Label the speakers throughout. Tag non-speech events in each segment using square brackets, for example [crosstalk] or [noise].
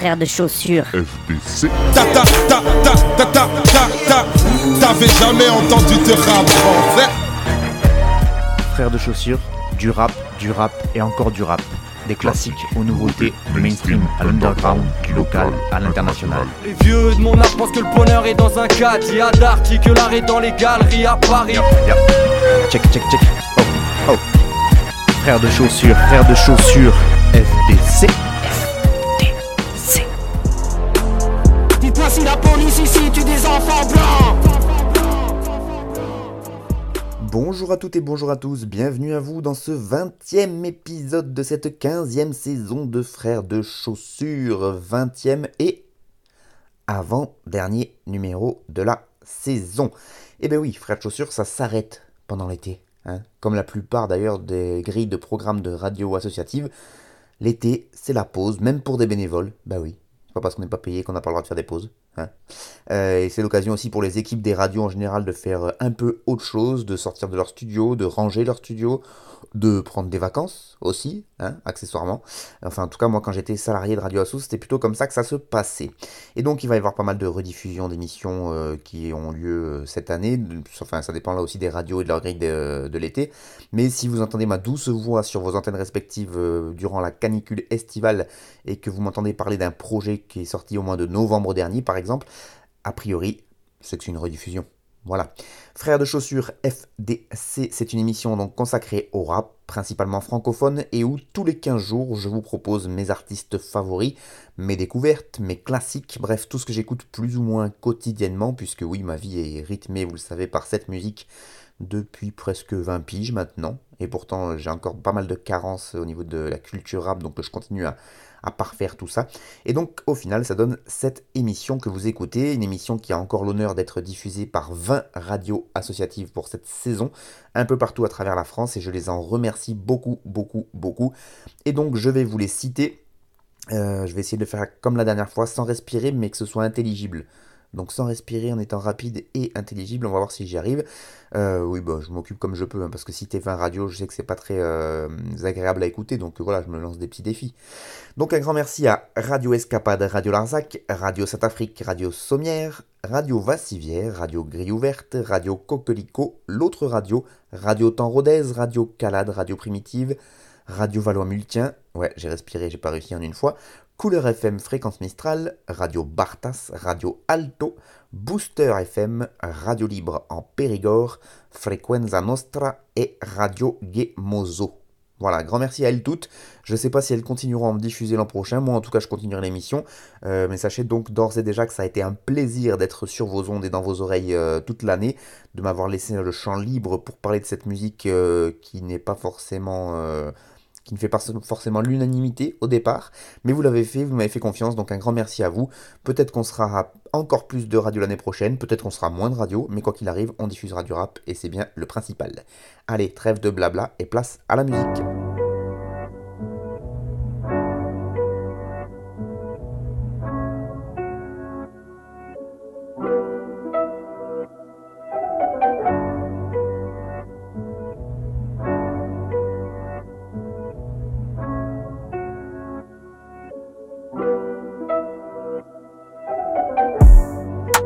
Speaker 1: frères de chaussures.
Speaker 2: FDC.
Speaker 3: Ta ta ta ta ta ta ta ta. T'avais jamais entendu de rap français
Speaker 4: Frères de chaussures, du rap, du rap et encore du rap. Des classiques aux nouveautés, du mainstream à l'underground, du local à l'international.
Speaker 5: Les vieux de mon âge pensent que le bonheur est dans un cadre. Il y a d'arty que l'art est dans les galeries à Paris.
Speaker 4: Check, check, check. Oh, oh. Frères de chaussures, frères de chaussures, FDC. Bonjour à toutes et bonjour à tous, bienvenue à vous dans ce 20e épisode de cette 15e saison de Frères de Chaussures, 20e et avant-dernier numéro de la saison. Et ben oui, Frères de Chaussures, ça s'arrête pendant l'été, hein. comme la plupart d'ailleurs des grilles de programmes de radio associative. L'été, c'est la pause, même pour des bénévoles, bah oui, c'est pas parce qu'on n'est pas payé qu'on n'a pas le droit de faire des pauses. Hein. Euh, et c'est l'occasion aussi pour les équipes des radios en général de faire euh, un peu autre chose, de sortir de leur studio, de ranger leur studio, de prendre des vacances aussi, hein, accessoirement. Enfin, en tout cas, moi, quand j'étais salarié de Radio Asso, c'était plutôt comme ça que ça se passait. Et donc, il va y avoir pas mal de rediffusions d'émissions euh, qui ont lieu cette année. Enfin, ça dépend là aussi des radios et de leur grille de, de l'été. Mais si vous entendez ma douce voix sur vos antennes respectives durant la canicule estivale et que vous m'entendez parler d'un projet qui est sorti au mois de novembre dernier, par exemple, a priori, c'est que c'est une rediffusion. Voilà. Frères de chaussures FDC, c'est une émission donc consacrée au rap, principalement francophone, et où tous les 15 jours je vous propose mes artistes favoris, mes découvertes, mes classiques, bref, tout ce que j'écoute plus ou moins quotidiennement, puisque oui, ma vie est rythmée, vous le savez, par cette musique depuis presque 20 piges maintenant, et pourtant j'ai encore pas mal de carences au niveau de la culture rap, donc je continue à, à parfaire tout ça. Et donc au final ça donne cette émission que vous écoutez, une émission qui a encore l'honneur d'être diffusée par 20 radios associatives pour cette saison, un peu partout à travers la France, et je les en remercie beaucoup, beaucoup, beaucoup. Et donc je vais vous les citer. Euh, je vais essayer de faire comme la dernière fois, sans respirer, mais que ce soit intelligible. Donc sans respirer, en étant rapide et intelligible, on va voir si j'y arrive. Euh, oui, bah, je m'occupe comme je peux, hein, parce que si t'es 20 radio, je sais que c'est pas très euh, agréable à écouter, donc voilà, je me lance des petits défis. Donc un grand merci à Radio Escapade, Radio Larzac, Radio Saint-Afrique, Radio Sommière, Radio Vassivière, Radio Grille Ouverte, Radio Coquelicot, l'autre radio, Radio Temps Rodez, Radio Calade, Radio Primitive, Radio Valois-Multien, ouais, j'ai respiré, j'ai pas réussi en une fois, Couleur FM Fréquence Mistral, Radio Bartas, Radio Alto, Booster FM, Radio Libre en Périgord, Frequenza Nostra et Radio Gemozo. Voilà, grand merci à elles toutes. Je ne sais pas si elles continueront à me diffuser l'an prochain. Moi, en tout cas, je continuerai l'émission. Euh, mais sachez donc d'ores et déjà que ça a été un plaisir d'être sur vos ondes et dans vos oreilles euh, toute l'année, de m'avoir laissé le champ libre pour parler de cette musique euh, qui n'est pas forcément qui ne fait pas forcément l'unanimité au départ, mais vous l'avez fait, vous m'avez fait confiance, donc un grand merci à vous. Peut-être qu'on sera encore plus de radio l'année prochaine, peut-être qu'on sera moins de radio, mais quoi qu'il arrive, on diffusera du rap et c'est bien le principal. Allez, trêve de blabla et place à la musique.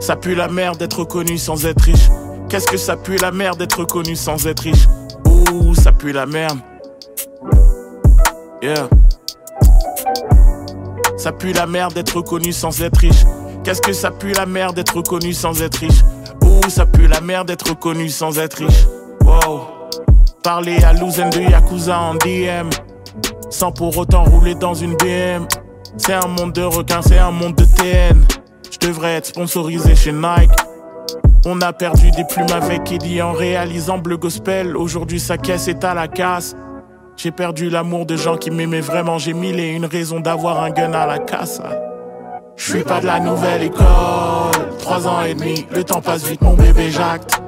Speaker 6: Ça pue la merde d'être connu sans être riche. Qu'est-ce que ça pue la merde d'être connu sans être riche? Ouh, ça pue la merde. Yeah. Ça pue la merde d'être connu sans être riche. Qu'est-ce que ça pue la merde d'être connu sans être riche? Ouh, ça pue la merde d'être connu sans être riche. Wow. Parler à Louzen de Yakuza en DM. Sans pour autant rouler dans une BM. C'est un monde de requins, c'est un monde de TN. Je devrais être sponsorisé chez Nike. On a perdu des plumes avec Eddie en réalisant Bleu Gospel. Aujourd'hui, sa caisse est à la casse. J'ai perdu l'amour de gens qui m'aimaient vraiment. J'ai mille et une raisons d'avoir un gun à la casse. Je suis pas de la nouvelle école. Trois ans et demi, le temps passe vite, mon bébé jacte.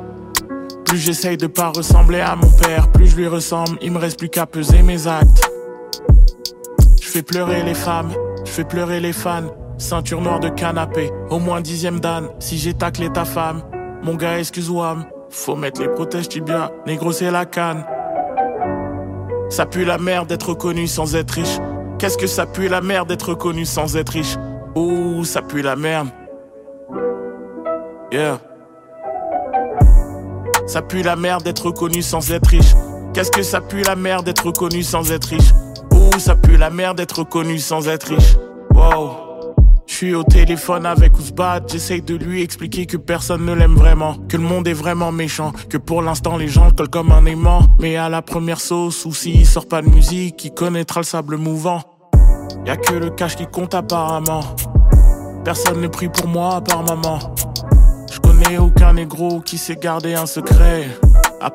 Speaker 6: Plus j'essaye de pas ressembler à mon père, plus je lui ressemble. Il me reste plus qu'à peser mes actes. Je fais pleurer les femmes, je fais pleurer les fans. Ceinture noire de canapé, au moins dixième dan. Si j'ai taclé ta femme, mon gars, excuse-moi. Faut mettre les protèges tibia, négro, c'est la canne. Ça pue la merde d'être connu sans être riche. Qu'est-ce que ça pue la merde d'être connu sans être riche? Ouh, ça pue la merde. Yeah. Ça pue la merde d'être reconnu sans être riche. Qu'est-ce que ça pue la merde d'être reconnu sans être riche? Ouh, ça pue la merde d'être reconnu sans être riche. Wow. Je suis au téléphone avec Ousbad, j'essaye de lui expliquer que personne ne l'aime vraiment, que le monde est vraiment méchant, que pour l'instant les gens collent comme un aimant, mais à la première sauce ou s'il sort pas de musique, il connaîtra le sable mouvant. Y a que le cash qui compte apparemment. Personne ne prie pour moi à part maman. Je connais aucun négro qui sait garder un secret. À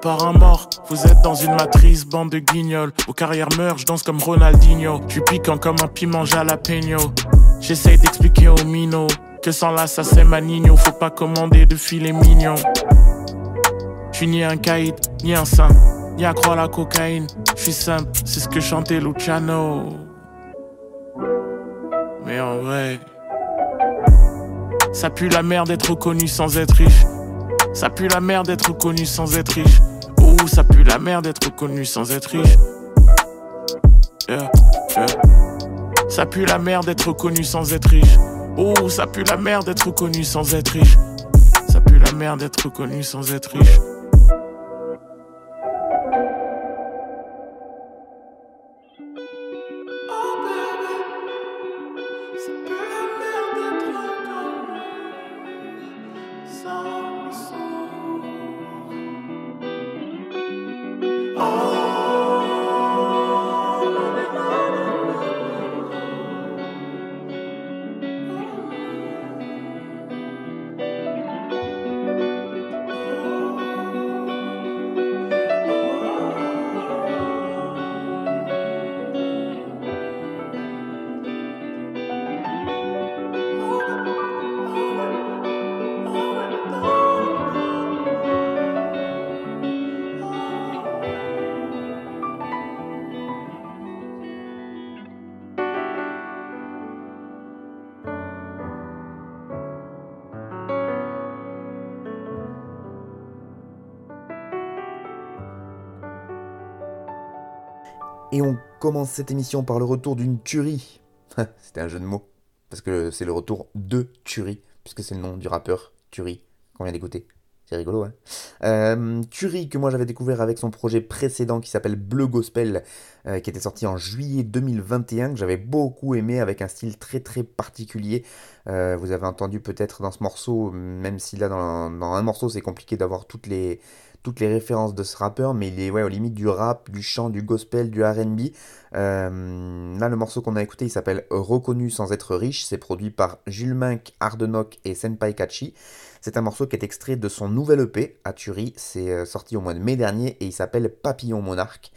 Speaker 6: vous êtes dans une matrice, bande de guignols. Vos carrières meurent, je danse comme Ronaldinho. Suis piquant comme un piment jalapeno. J'essaye d'expliquer aux minots que sans là ça c'est manigno. Faut pas commander de filet mignon. Je suis ni un caïd, ni un saint, ni accro à la cocaïne. Je suis simple, c'est ce que chantait Luciano. Mais en vrai, ça pue la merde d'être reconnu sans être riche. Ça pue la merde d'être reconnu sans être riche. Ouh, ça pue la merde d'être reconnu sans être riche. Ça pue la merde d'être reconnu sans être riche. Ouh, ça pue la merde d'être reconnu sans être riche. Ça pue la merde d'être reconnu sans être riche.
Speaker 4: Et on commence cette émission par le retour d'une tuerie. C'était un jeu de mots. Parce que c'est le retour de Tuerie, puisque c'est le nom du rappeur Tuerie qu'on vient d'écouter. C'est rigolo, hein euh, Tuerie, que moi j'avais découvert avec son projet précédent qui s'appelle Bleu Gospel, euh, qui était sorti en juillet 2021, que j'avais beaucoup aimé, avec un style très très particulier. Euh, vous avez entendu peut-être dans ce morceau, même si là dans un morceau c'est compliqué d'avoir toutes les toutes les références de ce rappeur, mais il est ouais, aux limites du rap, du chant, du gospel, du RB. Euh, là, le morceau qu'on a écouté, il s'appelle Reconnu sans être riche. C'est produit par Jules Mink, Ardenok et Senpai Kachi. C'est un morceau qui est extrait de son nouvel EP à Turi. C'est euh, sorti au mois de mai dernier et il s'appelle Papillon Monarque.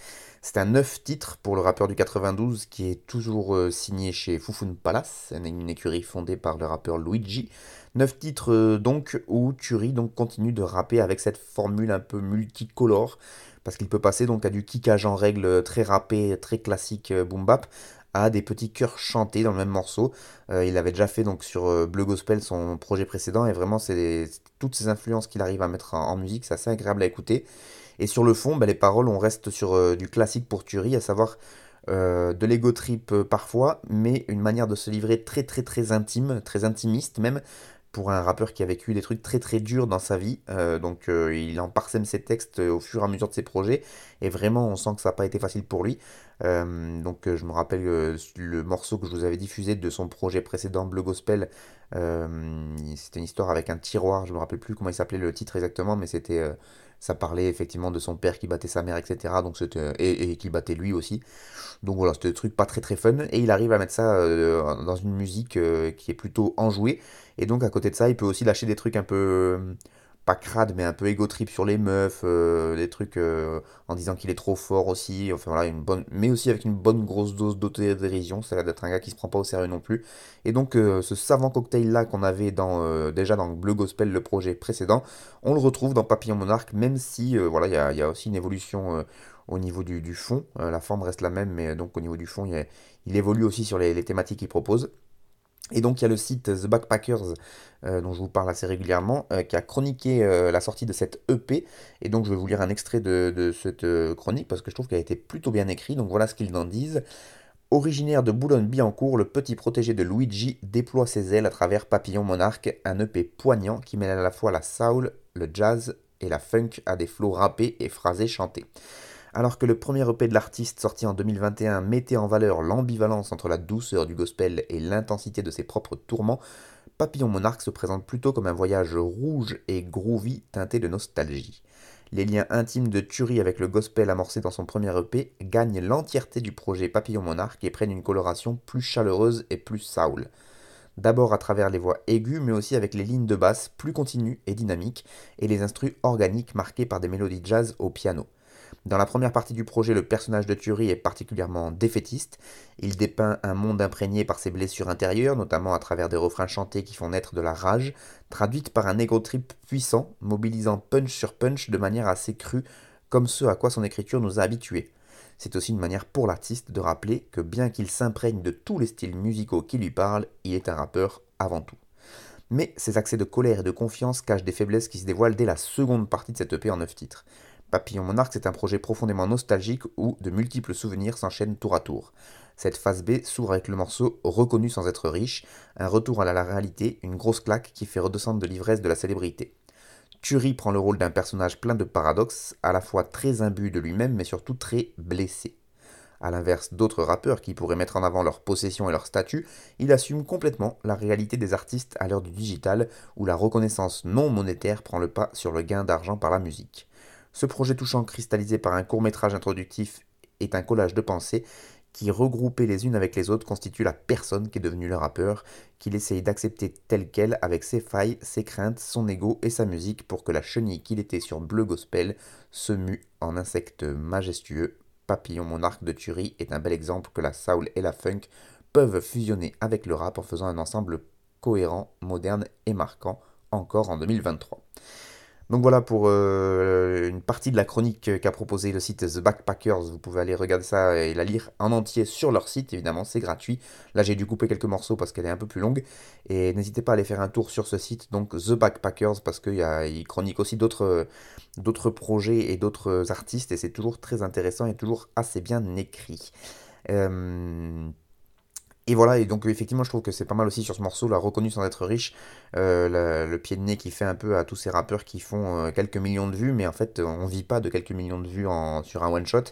Speaker 4: C'est un neuf titre pour le rappeur du 92 qui est toujours euh, signé chez Fufun Palace, une écurie fondée par le rappeur Luigi. Neuf titres euh, donc où Turi donc continue de rapper avec cette formule un peu multicolore parce qu'il peut passer donc à du kickage en règle très rappé, très classique euh, boom bap à des petits chœurs chantés dans le même morceau. Euh, il avait déjà fait donc sur Bleu Gospel son projet précédent et vraiment c'est toutes ces influences qu'il arrive à mettre en, musique, c'est assez agréable à écouter. Et sur le fond, bah, les paroles, on reste sur du classique pour Turi, à savoir de l'ego trip parfois, mais une manière de se livrer très très très intime, très intimiste même, pour un rappeur qui a vécu des trucs très très durs dans sa vie. Euh, donc euh, il en parsème ses textes au fur et à mesure de ses projets. Et vraiment, on sent que ça n'a pas été facile pour lui. Euh, donc je me rappelle le morceau que je vous avais diffusé de son projet précédent, Bleu Gospel. c'était une histoire avec un tiroir. Je me rappelle plus comment il s'appelait le titre exactement, mais c'était ça parlait effectivement de son père qui battait sa mère, etc. Donc et, et qui battait lui aussi. Donc voilà, c'était un truc pas très très fun. Et il arrive à mettre ça dans une musique qui est plutôt enjouée. Et donc à côté de ça, il peut aussi lâcher des trucs un peu euh, pas crade mais un peu égo trip sur les meufs, euh, des trucs euh, en disant qu'il est trop fort aussi, enfin voilà, une bonne, mais aussi avec une bonne grosse dose d'autodérision, ça a l'air d'être un gars qui se prend pas au sérieux non plus. Et donc ce savant cocktail là qu'on avait dans, déjà dans Bleu Gospel, le projet précédent, on le retrouve dans Papillon Monarque, même si voilà, il y a, aussi une évolution au niveau du, fond, la forme reste la même, mais donc au niveau du fond, il, évolue aussi sur les thématiques qu'il propose. Et donc il y a le site The Backpackers, euh, dont je vous parle assez régulièrement, euh, qui a chroniqué euh, la sortie de cette EP. Et donc je vais vous lire un extrait de, de cette chronique, parce que je trouve qu'elle a été plutôt bien écrite. Donc voilà ce qu'ils en disent. Originaire de Boulogne-Billancourt, le petit protégé de Luigi déploie ses ailes à travers Papillon Monarque, un EP poignant qui mêle à la fois la soul, le jazz et la funk à des flots rappés et phrasés chantés. Alors que le premier EP de l'artiste sorti en 2021 mettait en valeur l'ambivalence entre la douceur du gospel et l'intensité de ses propres tourments, Papillon Monarque se présente plutôt comme un voyage rouge et groovy teinté de nostalgie. Les liens intimes de Turi avec le gospel amorcé dans son premier EP gagnent l'entièreté du projet Papillon Monarque et prennent une coloration plus chaleureuse et plus soul. D'abord à travers les voix aiguës, mais aussi avec les lignes de basse plus continues et dynamiques, et les instruments organiques marqués par des mélodies jazz au piano. Dans la première partie du projet, le personnage de Thury est particulièrement défaitiste. Il dépeint un monde imprégné par ses blessures intérieures, notamment à travers des refrains chantés qui font naître de la rage, traduite par un ego trip puissant, mobilisant punch sur punch de manière assez crue, comme ce à quoi son écriture nous a habitués. C'est aussi une manière pour l'artiste de rappeler que bien qu'il s'imprègne de tous les styles musicaux qui lui parlent, il est un rappeur avant tout. Mais ces accès de colère et de confiance cachent des faiblesses qui se dévoilent dès la seconde partie de cette EP en 9 titres. Papillon Monarque, c'est un projet profondément nostalgique où de multiples souvenirs s'enchaînent tour à tour. Cette phase B s'ouvre avec le morceau Reconnu sans être riche, un retour à la réalité, une grosse claque qui fait redescendre de l'ivresse de la célébrité. Turi prend le rôle d'un personnage plein de paradoxes, à la fois très imbu de lui-même mais surtout très blessé. A l'inverse d'autres rappeurs qui pourraient mettre en avant leur possession et leur statut, il assume complètement la réalité des artistes à l'heure du digital où la reconnaissance non monétaire prend le pas sur le gain d'argent par la musique. Ce projet touchant cristallisé par un court métrage introductif est un collage de pensées qui, regroupées les unes avec les autres, constitue la personne qui est devenue le rappeur, qu'il essaye d'accepter telle qu'elle avec ses failles, ses craintes, son ego et sa musique pour que la chenille qu'il était sur Bleu Gospel se mue en insecte majestueux. Papillon Monarque de Thury est un bel exemple que la soul et la funk peuvent fusionner avec le rap en faisant un ensemble cohérent, moderne et marquant encore en 2023. Donc voilà pour euh, une partie de la chronique qu'a proposé le site The Backpackers. Vous pouvez aller regarder ça et la lire en entier sur leur site, évidemment, c'est gratuit. Là, j'ai dû couper quelques morceaux parce qu'elle est un peu plus longue. Et n'hésitez pas à aller faire un tour sur ce site, donc The Backpackers, parce qu'il chronique aussi d'autres projets et d'autres artistes. Et c'est toujours très intéressant et toujours assez bien écrit. Euh, et voilà, et donc effectivement, je trouve que c'est pas mal aussi sur ce morceau, là, reconnu sans être riche, euh, le pied de nez qui fait un peu à tous ces rappeurs qui font euh, quelques millions de vues, mais en fait, on vit pas de quelques millions de vues en, sur un one-shot,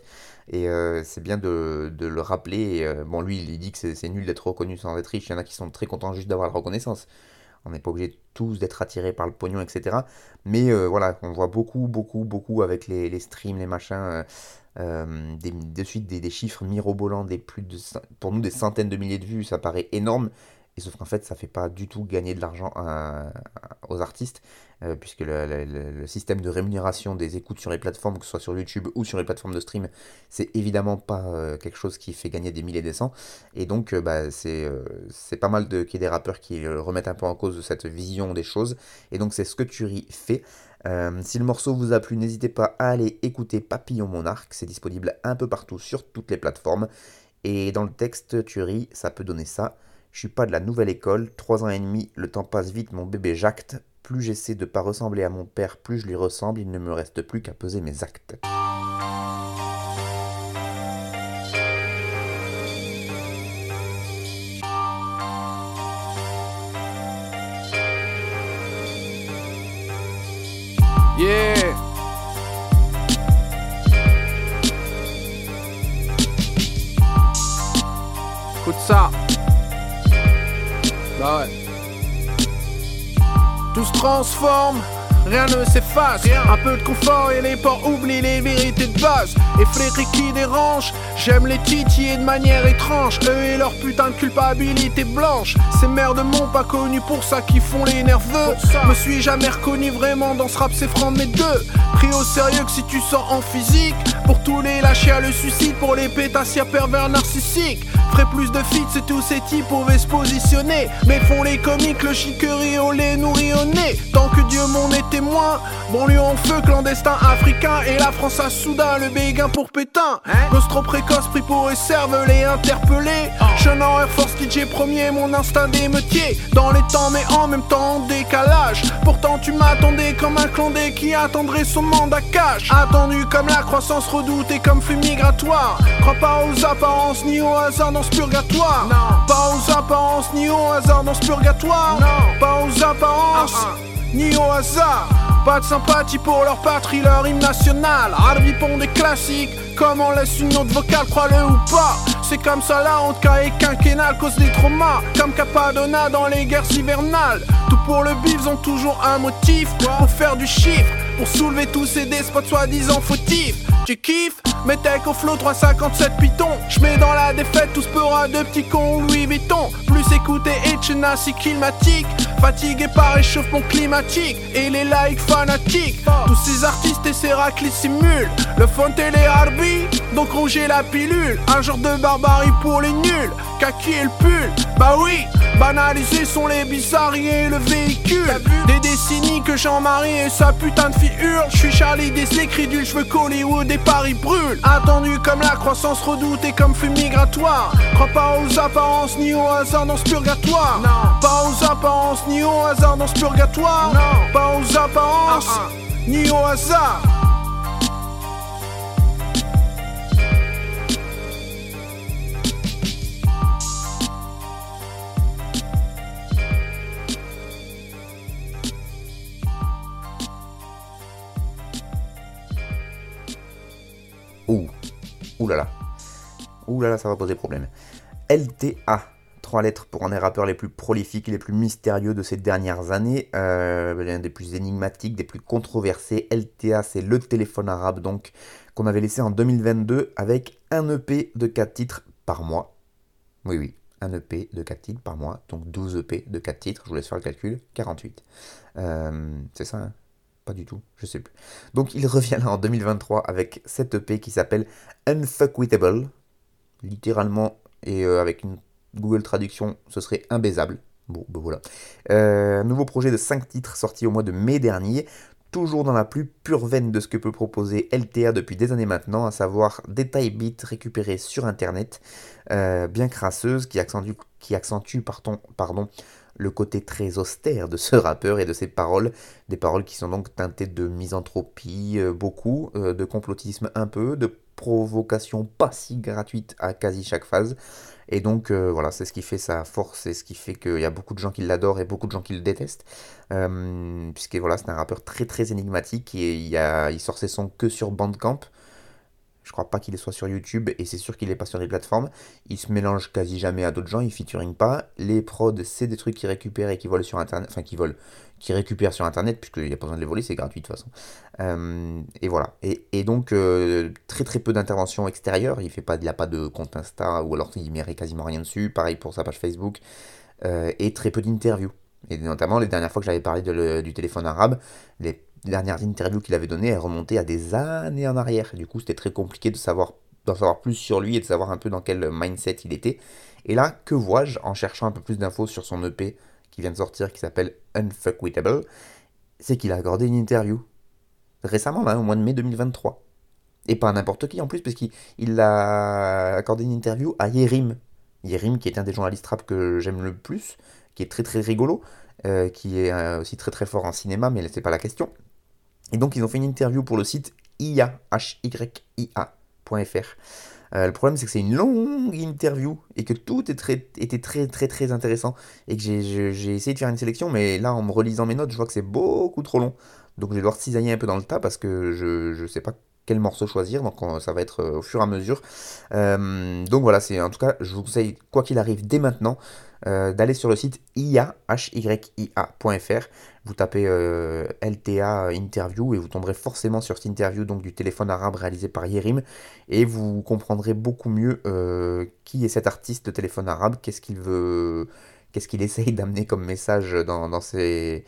Speaker 4: et euh, c'est bien de, le rappeler. bon, lui, il dit que c'est nul d'être reconnu sans être riche, il y en a qui sont très contents juste d'avoir la reconnaissance. On n'est pas obligé tous d'être attirés par le pognon, etc. Mais voilà, on voit beaucoup, beaucoup, beaucoup avec les, les streams, les machins. Euh, des, de suite des, chiffres mirobolants, des plus de, pour nous des centaines de milliers de vues, ça paraît énorme. Et sauf qu'en fait, ça fait pas du tout gagner de l'argent aux artistes, euh, puisque le, système de rémunération des écoutes sur les plateformes, que ce soit sur YouTube ou sur les plateformes de stream, c'est évidemment pas euh, quelque chose qui fait gagner des milliers des cents. Et donc, bah, c'est pas mal qu'il y ait des rappeurs qui remettent un peu en cause cette vision des choses. Et donc, c'est ce que Turi fait. Euh, si le morceau vous a plu, n'hésitez pas à aller écouter Papillon Monarque, c'est disponible un peu partout sur toutes les plateformes. Et dans le texte, tu ça peut donner ça. Je suis pas de la nouvelle école, 3 ans et demi, le temps passe vite, mon bébé jacte. Plus j'essaie de pas ressembler à mon père, plus je lui ressemble, il ne me reste plus qu'à peser mes actes.
Speaker 5: Yeah. Écoute ça. Bah ouais. Tout se transforme rien ne s'efface. Un peu de confort et les porcs oublient les vérités de base. Et flétri qui dérange, j'aime les titiller de manière étrange. Eux et leur putain de culpabilité blanche. Ces merdes m'ont pas connu pour ça qui font les nerveux. Me suis jamais reconnu vraiment dans ce rap, c'est franc mes deux. Pris au sérieux que si tu sors en physique. Pour tous les lâchers à le suicide, pour les pétassiers pervers narcissiques. Ferait plus de feats, c'est tous ces types pouvaient se positionner. Mais font les comiques, le chiquerie, on les nourrit au nez. Tant que Dieu mon est témoin. Bon lui en feu, clandestin africain. Et la France à Soudain, le béguin pour Pétain. Gosse trop précoce, pris pour et les interpellés. Jeune en Air Force, DJ premier, mon instinct d'émeutier. Dans les temps, mais en même temps en décalage. Pourtant, tu m'attendais comme un clandé qui attendrait son mandat cash. Attendu comme la croissance redouté comme flux migratoire. Crois pas aux apparences ni au hasard dans ce purgatoire. Non. Pas aux apparences ni au hasard dans ce purgatoire. Non. Pas aux apparences. Ah, ah ni au hasard. Pas de sympathie pour leur patrie, leur hymne national. Harvey pond des classiques, comme on laisse une note vocale, crois-le ou pas? C'est comme ça la honte et quinquennale cause des traumas. Comme Capadonna dans les guerres hivernales. Tout pour le bif, ont toujours un motif pour faire du chiffre. Pour soulever tous ces despotes soi-disant fautifs. Tu kiffes Mets tech au flow 357 Python. J'mets dans la défaite tous à de petits cons Louis Vuitton. Plus écouter et si climatique. Fatigué par réchauffement climatique et les likes fanatiques. Tous ces artistes et ces raclis simulent le font et les Harbi. Donc ronger la pilule. Un genre de barbarie pour les nuls. Kaki et le pull. Bah oui, banalisés sont les bizarreries et le véhicule. Des décennies que Jean-Marie et sa putain de fille hurlent. J'suis Charlie des écrits du cheveu Hollywood et Paris brûle. Attendu comme la croissance redoutée comme flux migratoire. Crois pas aux apparences ni au hasard dans ce purgatoire. Non. Pas aux apparences ni au hasard dans ce purgatoire. Non. Pas aux apparences ah, ah. ni au hasard.
Speaker 4: Ouh, là là. Ça va poser problème. LTA, trois lettres pour un des rappeurs les plus prolifiques les plus mystérieux de ces dernières années, euh, des plus énigmatiques, des plus controversés. LTA, c'est le téléphone arabe donc qu'on avait laissé en 2022 avec un EP de 4 titres par mois. Oui, oui, un EP de 4 titres par mois, donc 12 EP de 4 titres, je vous laisse faire le calcul, 48. Euh, c'est ça, hein pas du tout, je sais plus. Donc il revient là en 2023 avec cette EP qui s'appelle Unfuckwitable, littéralement, et euh, avec une Google Traduction, ce serait imbaisable. Bon, ben voilà. Euh, nouveau projet de 5 titres sorti au mois de mai dernier, toujours dans la plus pure veine de ce que peut proposer LTA depuis des années maintenant, à savoir des taille beats récupérés sur internet, euh, bien crasseuses, qui accentuent, qui pardon, pardon, le côté très austère de ce [laughs] rappeur et de ses paroles, des paroles qui sont donc teintées de misanthropie euh, beaucoup, euh, de complotisme un peu, de provocation pas si gratuite à quasi chaque phase. Et donc euh, voilà, c'est ce qui fait sa force et ce qui fait qu'il y a beaucoup de gens qui l'adorent et beaucoup de gens qui le détestent. puisque voilà, c'est un rappeur très très énigmatique et il, a, il sort ses sons que sur Bandcamp. Je crois pas qu'il soit sur YouTube et c'est sûr qu'il est pas sur les plateformes. Il se mélange quasi jamais à d'autres gens, il featuring pas. Les prods, c'est des trucs qu'il récupère et qui volent sur internet, enfin qui volent, qui récupère sur internet puisqu'il n'y a pas besoin de les voler, c'est gratuit de toute façon. Euh, et voilà. Et, donc euh, très très peu d'interventions extérieures. Il fait pas, il a pas de compte Insta ou alors il met quasiment rien dessus. Pareil pour sa page Facebook euh, et très peu d'interviews. Et notamment les dernières fois que j'avais parlé du téléphone arabe, les dernières interviews qu'il avait données, remontaient à des années en arrière. Du coup, c'était très compliqué de savoir d'en savoir plus sur lui et de savoir un peu dans quel mindset il était. Et là, que vois-je en cherchant un peu plus d'infos sur son EP qui vient de sortir, qui s'appelle Unfuckwitable C'est qu'il a accordé une interview. Récemment, au mois de mai 2023. Et pas n'importe qui en plus, parce qu'il a accordé une interview à Yerim. Yerim, qui est un des journalistes rap que j'aime le plus, qui est très très rigolo, euh, qui est euh, aussi très très fort en cinéma, mais c'est pas la question. Et donc ils ont fait une interview pour le site IA, euh, le problème c'est que c'est une longue interview et que tout était très très très intéressant et que j'ai essayé de faire une sélection mais là en me relisant mes notes je vois que c'est beaucoup trop long. Donc je vais devoir cisailler un peu dans le tas parce que je ne sais pas quel morceau choisir donc ça va être au fur et à mesure donc voilà c'est en tout cas je vous conseille quoi qu'il arrive dès maintenant euh, d'aller sur le site ia.fr. Vous tapez euh, LTA interview et vous tomberez forcément sur cette interview du téléphone arabe réalisé par Yerim et vous comprendrez beaucoup mieux euh, qui est cet artiste de téléphone arabe, qu'est-ce qu'il veut, qu'est-ce qu'il essaye [laughs] d'amener comme message dans, dans, ses,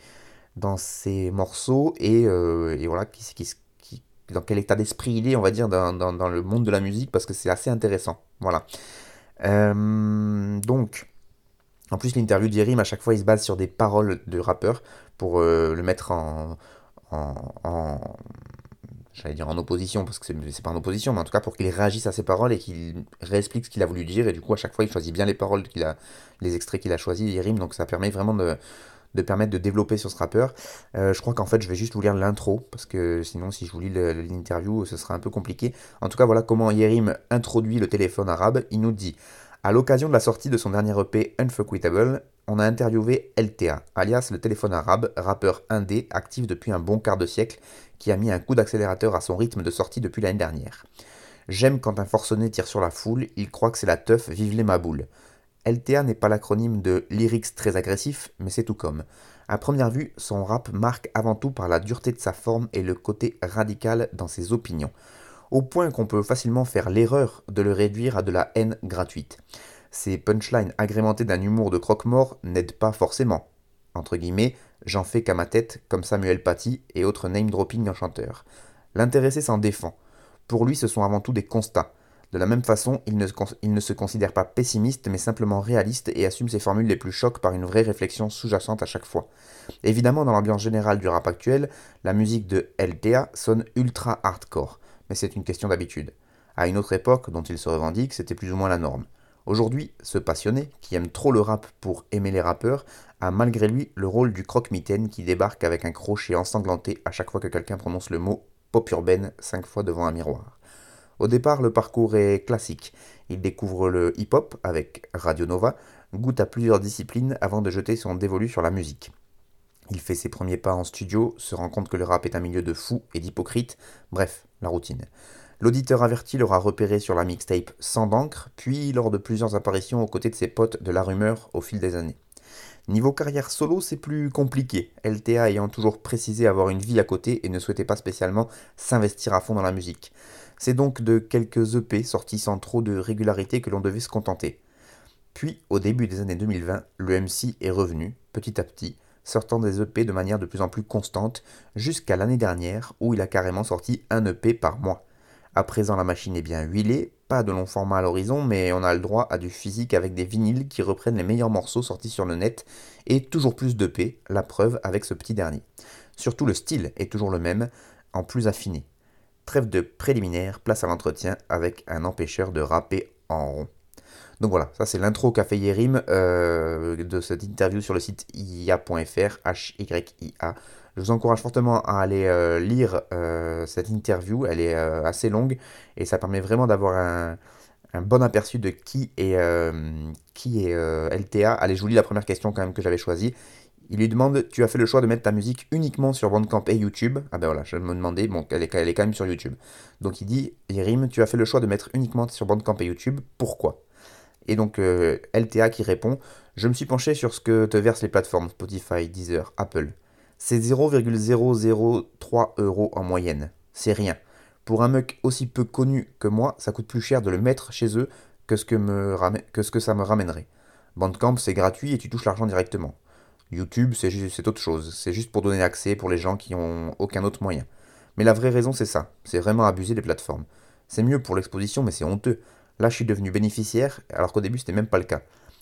Speaker 4: morceaux et, et voilà qui, qui, qui, dans quel état d'esprit il est, on va dire, dans, dans, dans, le monde de la musique parce que c'est assez intéressant. Voilà. donc en plus, l'interview d'Yerim, à chaque fois, il se base sur des paroles de rappeurs pour euh, le mettre en, en, j'allais dire en opposition, parce que c'est pas en opposition, mais en tout cas pour qu'il réagisse à ses paroles et qu'il réexplique ce qu'il a voulu dire, et du coup à chaque fois il choisit bien les paroles a, les extraits qu'il a choisis, rimes, donc ça permet vraiment de, de permettre de développer sur ce rappeur. Euh, je crois qu'en fait je vais juste vous lire l'intro, parce que sinon si je vous lis l'interview ce sera un peu compliqué. En tout cas voilà comment Yerim introduit le téléphone arabe, il nous dit à l'occasion de la sortie de son dernier EP Unfuckwittable, on a interviewé LTA, alias le téléphone arabe, rappeur indé, actif depuis un bon quart de siècle, qui a mis un coup d'accélérateur à son rythme de sortie depuis l'année dernière. J'aime quand un forcené tire sur la foule, il croit que c'est la teuf, vive les maboules. LTA n'est pas l'acronyme de lyrics très agressif, mais c'est tout comme. À première vue, son rap marque avant tout par la dureté de sa forme et le côté radical dans ses opinions au point qu'on peut facilement faire l'erreur de le réduire à de la haine gratuite. Ces punchlines agrémentées d'un humour de croque-mort n'aident pas forcément. Entre guillemets, j'en fais qu'à ma tête, comme Samuel Paty et autres name-dropping enchanteurs. L'intéressé s'en défend. Pour lui, ce sont avant tout des constats. De la même façon, il ne, se considère pas pessimiste, mais simplement réaliste et assume ses formules les plus chocs par une vraie réflexion sous-jacente à chaque fois. Évidemment, dans l'ambiance générale du rap actuel, la musique de LTA sonne ultra hardcore mais c'est une question d'habitude. À une autre époque, dont il se revendique, c'était plus ou moins la norme. Aujourd'hui, ce passionné, qui aime trop le rap pour aimer les rappeurs, a malgré lui le rôle du croque-mitaine qui débarque avec un crochet ensanglanté à chaque fois que quelqu'un prononce le mot pop urbaine cinq fois devant un miroir. Au départ, le parcours est classique. Il découvre le hip-hop avec Radio Nova, goûte à plusieurs disciplines avant de jeter son dévolu sur la musique. Il fait ses premiers pas en studio, se rend compte que le rap est un milieu de fous et d'hypocrites, bref, la routine. L'auditeur averti l'aura repéré sur la mixtape Sans d'encre, puis lors de plusieurs apparitions aux côtés de ses potes de la rumeur au fil des années. Niveau carrière solo, c'est plus compliqué, LTA ayant toujours précisé avoir une vie à côté et ne souhaitait pas spécialement s'investir à fond dans la musique. C'est donc de quelques EP sortis sans trop de régularité que l'on devait se contenter. Puis, au début des années 2020, le MC est revenu, petit à petit, sortant des EP de manière de plus en plus constante, jusqu'à l'année dernière où il a carrément sorti un EP par mois. À présent la machine est bien huilée, pas de long format à l'horizon, mais on a le droit à du physique avec des vinyles qui reprennent les meilleurs morceaux sortis sur le net, et toujours plus d'EP, la preuve avec ce petit dernier. Surtout le style est toujours le même, en plus affiné. Trêve de préliminaire, place à l'entretien avec un empêcheur de rapper en rond. Donc voilà, ça c'est l'intro qu'a fait Yerim euh, de cette interview sur le site ia.fr. Je vous encourage fortement à aller euh, lire euh, cette interview, elle est assez longue et ça permet vraiment d'avoir un, bon aperçu de qui est, qui est LTA. Allez, je vous lis la première question quand même que j'avais choisie. Il lui demande Tu as fait le choix de mettre ta musique uniquement sur Bandcamp et YouTube? Ah ben voilà, je me demandais, bon, elle est, elle quand même sur YouTube. Donc il dit Yerim, tu as fait le choix de mettre uniquement sur Bandcamp et YouTube, pourquoi? Et donc euh, LTA qui répond Je me suis penché sur ce que te versent les plateformes Spotify, Deezer, Apple. C'est 0,003 euros en moyenne. C'est rien. Pour un mec aussi peu connu que moi, ça coûte plus cher de le mettre chez eux que, ce que ça me ramènerait. Bandcamp, c'est gratuit et tu touches l'argent directement. YouTube, c'est autre chose. C'est juste pour donner accès pour les gens qui ont aucun autre moyen. Mais la vraie raison, c'est ça. C'est vraiment abuser des plateformes. C'est mieux pour l'exposition, mais c'est honteux. Là, je suis devenu bénéficiaire, alors qu'au début, c'était même pas le cas.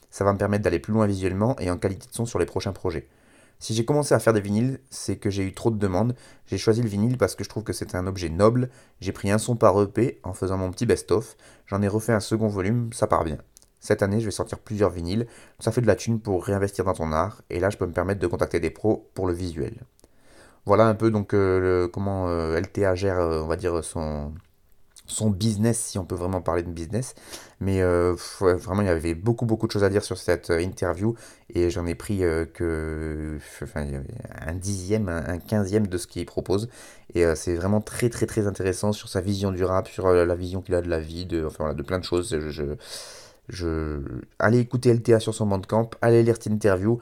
Speaker 4: Ça va me permettre d'aller plus loin visuellement et en qualité de son sur les prochains projets. Si j'ai commencé à faire des vinyles, c'est que j'ai eu trop de demandes. J'ai choisi le vinyle parce que je trouve que c'est un objet noble. J'ai pris un son par EP en faisant mon petit best-of. J'en ai refait un second volume, ça part bien. Cette année, je vais sortir plusieurs vinyles. Ça fait de la thune pour réinvestir dans ton art. Et là, je peux me permettre de contacter des pros pour le visuel. Voilà un peu donc euh, comment euh, LTA gère, euh, on va dire, son, son business, si on peut vraiment parler de business. Mais vraiment, il y avait beaucoup, beaucoup de choses à dire sur cette interview. Et j'en ai pris que enfin, un dixième, un, quinzième de ce qu'il propose. Et c'est vraiment très, très, très intéressant sur sa vision du rap, sur la vision qu'il a de la vie, de, enfin, voilà, de plein de choses. Allez écouter LTA sur son bandcamp, allez lire cette interview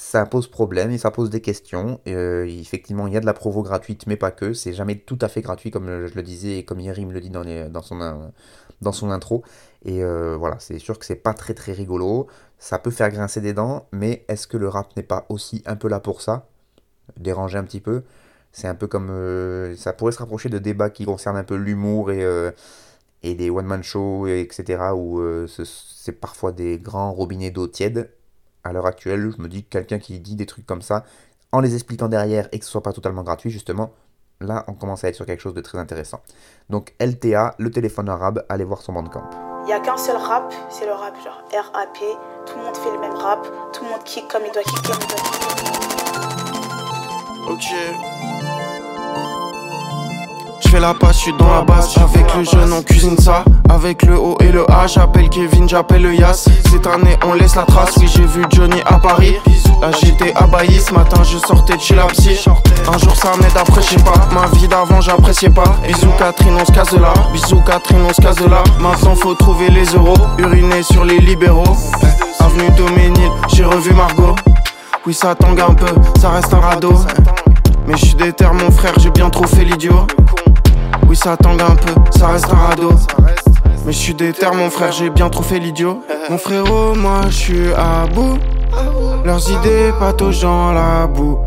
Speaker 4: ça pose problème et ça pose des questions. Euh, effectivement, il y a de la provo gratuite, mais pas que. C'est jamais tout à fait gratuit, comme je le disais et comme Yerim le dit dans, dans, son, dans son intro. Et euh, voilà, c'est sûr que c'est pas très très rigolo. Ça peut faire grincer des dents, mais est-ce que le rap n'est pas aussi un peu là pour ça? Déranger un petit peu C'est un peu comme. Euh, ça pourrait se rapprocher de débats qui concernent un peu l'humour et, et les one-man shows, etc., où c'est parfois des grands robinets d'eau tiède à l'heure actuelle, je me dis que quelqu'un qui dit des trucs comme ça, en les expliquant derrière et que ce soit pas totalement gratuit, justement, là, on commence à être sur quelque chose de très intéressant. Donc, LTA, le téléphone arabe, allez voir son bandcamp.
Speaker 1: Il n'y a qu'un seul rap, c'est le rap genre RAP. Tout le monde fait le même rap, tout le monde kick comme il doit kicker. il doit kicker.
Speaker 2: Ok. Je fais la passe, je suis dans la base. Avec le jeune, on cuisine ça. Avec le O et le A, j'appelle Kevin, j'appelle le Yas. Cette année, on laisse la trace. Oui, j'ai vu Johnny à Paris. Là, j'étais abahi. Ce matin, je sortais de chez la psy. Un jour, ça m'aide, après, pas. Ma vie d'avant, j'appréciais pas. Bisous, Catherine, on se casse là. Bisous, Catherine, on se casse là. Maintenant, faut trouver les euros. Uriner sur les libéraux. Avenue Doménil, j'ai revu Margot. Oui, ça tangue un peu, ça reste un radeau. Mais je suis mon frère, j'ai bien trop fait l'idiot. Oui, ça tangue un peu, ça reste un radeau. Mais je suis déter, mon frère, j'ai bien trop fait l'idiot. Mon frérot, moi, je suis à bout. Leurs idées patauchent dans la boue.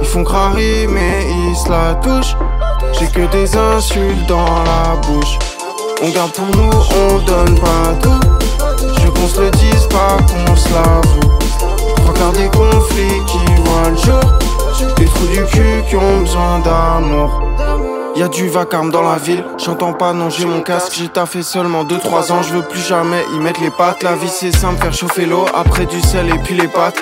Speaker 2: Ils font crari, mais ils se la touchent. J'ai que des insultes dans la bouche. On garde pour nous, on donne pas tout. Je veux qu'on se le dise, pas qu'on se l'avoue. Quarts des conflits qui voient le jour. Des trous du cul qui ont besoin d'amour. Y'a du vacarme dans la ville, j'entends pas, non j'ai mon casque, j'ai taffé seulement 2-3 ans, je veux plus jamais y mettre les pattes. La vie c'est simple, faire chauffer l'eau, après du sel et puis les pâtes.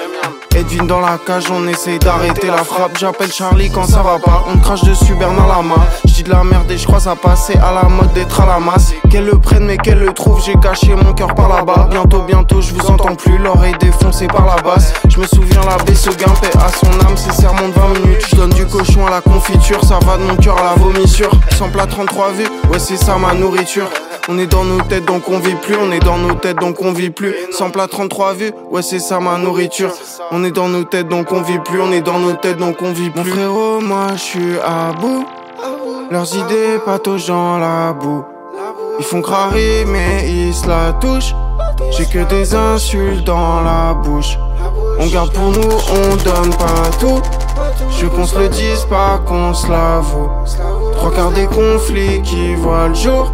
Speaker 2: Edwin dans la cage, on essaye d'arrêter la frappe. J'appelle Charlie quand ça va pas. On crache dessus Bernard Lama. J'dis de la merde et je crois ça passer à la mode d'être à la masse. Qu'elle le prenne mais qu'elle le trouve. J'ai caché mon cœur par là-bas. Bientôt, bientôt, je vous entends plus. L'oreille défoncée par la basse. Je me souviens l'abbé se guimper à son âme. C'est sermon de 20 minutes. Je donne du cochon à la confiture. Ça va de mon cœur à la vomissure. Sans plat 33 vues. Ouais, c'est ça ma nourriture. On est dans nos têtes donc on vit plus, on est dans nos têtes donc on vit plus. Sans plat 33 vues, ouais c'est ça ma nourriture. Est dans nos têtes donc on vit plus, on est dans nos têtes donc on vit plus. Mon frérot, moi je suis à bout. Leurs idées patauchent dans la boue. Ils font crari mais ils se la touchent. J'ai que des insultes dans la bouche. On garde pour nous, on donne pas tout. Je veux qu'on se le dise, pas qu'on se l'avoue. Trois quarts des conflits qui voient le jour.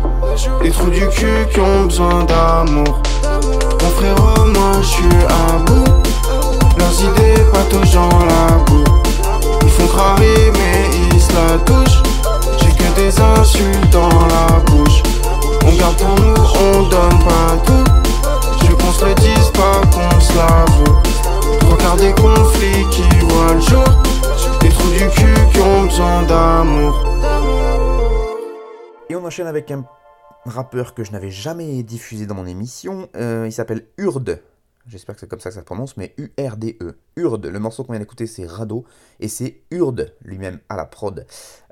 Speaker 2: Des trous du cul qui ont besoin d'amour. Mon frérot, moi je suis à bout. Patauchent dans la boue. Ils font crari mais ils se la touchent. J'ai que des insultes dans la bouche. On garde pour nous, on donne pas tout. Je veux qu'on se le dise, pas qu'on se l'avoue. Trois quarts des conflits qui voient le jour. Des trous du cul qui ont besoin d'amour.
Speaker 4: Et on enchaîne avec un rappeur que je n'avais jamais diffusé dans mon émission. Euh, il s'appelle Urde. J'espère que c'est comme ça que ça se prononce, mais U-R-D-E. Urde. Le morceau qu'on vient d'écouter, c'est Rado. Et c'est Urde lui-même à la prod.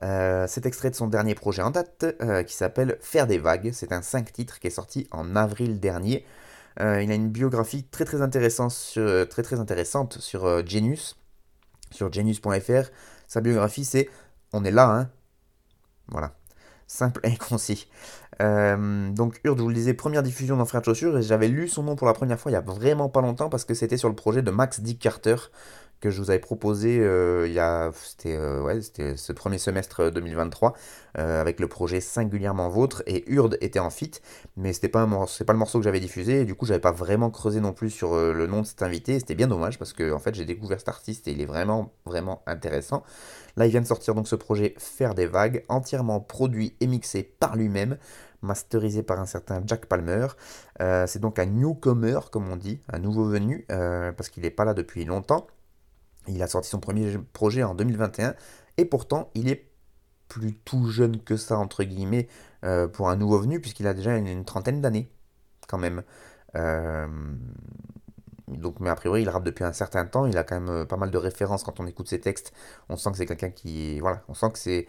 Speaker 4: Euh, extrait de son dernier projet en date, euh, qui s'appelle Faire des vagues. C'est un 5 titres qui est sorti en avril dernier. Euh, il a une biographie très très intéressante sur, très, très intéressante sur euh, Genius. Sur genius.fr. Sa biographie, c'est On est là, hein. Voilà. Simple et [laughs] concis. Euh, donc Urde, je vous le disais, première diffusion dans Frères de Chaussures, et j'avais lu son nom pour la première fois il y a vraiment pas longtemps parce que c'était sur le projet de Max Dick Carter que je vous avais proposé euh, il y a c'était euh, ouais, c'était ce premier semestre 2023 euh, avec le projet singulièrement vôtre et Urde était en fit mais c'était pas pas le morceau que j'avais diffusé et du coup j'avais pas vraiment creusé non plus sur le nom de cet invité c'était bien dommage parce que en fait j'ai découvert cet artiste et il est vraiment vraiment intéressant. Là il vient de sortir donc ce projet Faire des vagues entièrement produit et mixé par lui-même masterisé par un certain Jack Palmer. Euh, c'est donc un newcomer, comme on dit, un nouveau venu, euh, parce qu'il n'est pas là depuis longtemps. Il a sorti son premier projet en 2021, et pourtant il est plus tout jeune que ça, entre guillemets, euh, pour un nouveau venu, puisqu'il a déjà une, une trentaine d'années, quand même. Donc, mais a priori, il rappe depuis un certain temps. Il a quand même pas mal de références quand on écoute ses textes. On sent que c'est quelqu'un qui. Voilà, on sent que c'est.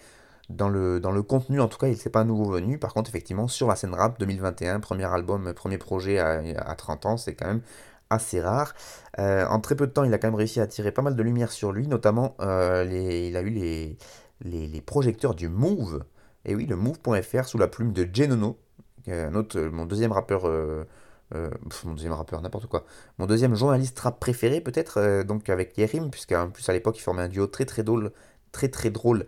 Speaker 4: Dans le, dans le contenu, en tout cas, il c'est pas nouveau venu. Par contre, effectivement, sur la scène rap 2021, premier album, premier projet à, à 30 ans, c'est quand même assez rare. Euh, en très peu de temps, il a quand même réussi à attirer pas mal de lumière sur lui, notamment euh, les, il a eu les, les, les projecteurs du Move. Et oui, le Move.fr sous la plume de Genono, mon deuxième rappeur. euh, euh, mon deuxième rappeur, n'importe quoi. Mon deuxième journaliste rap préféré, peut-être, euh, donc avec Yerim, puisqu'en plus à l'époque, il formait un duo très très drôle, très très drôle, euh,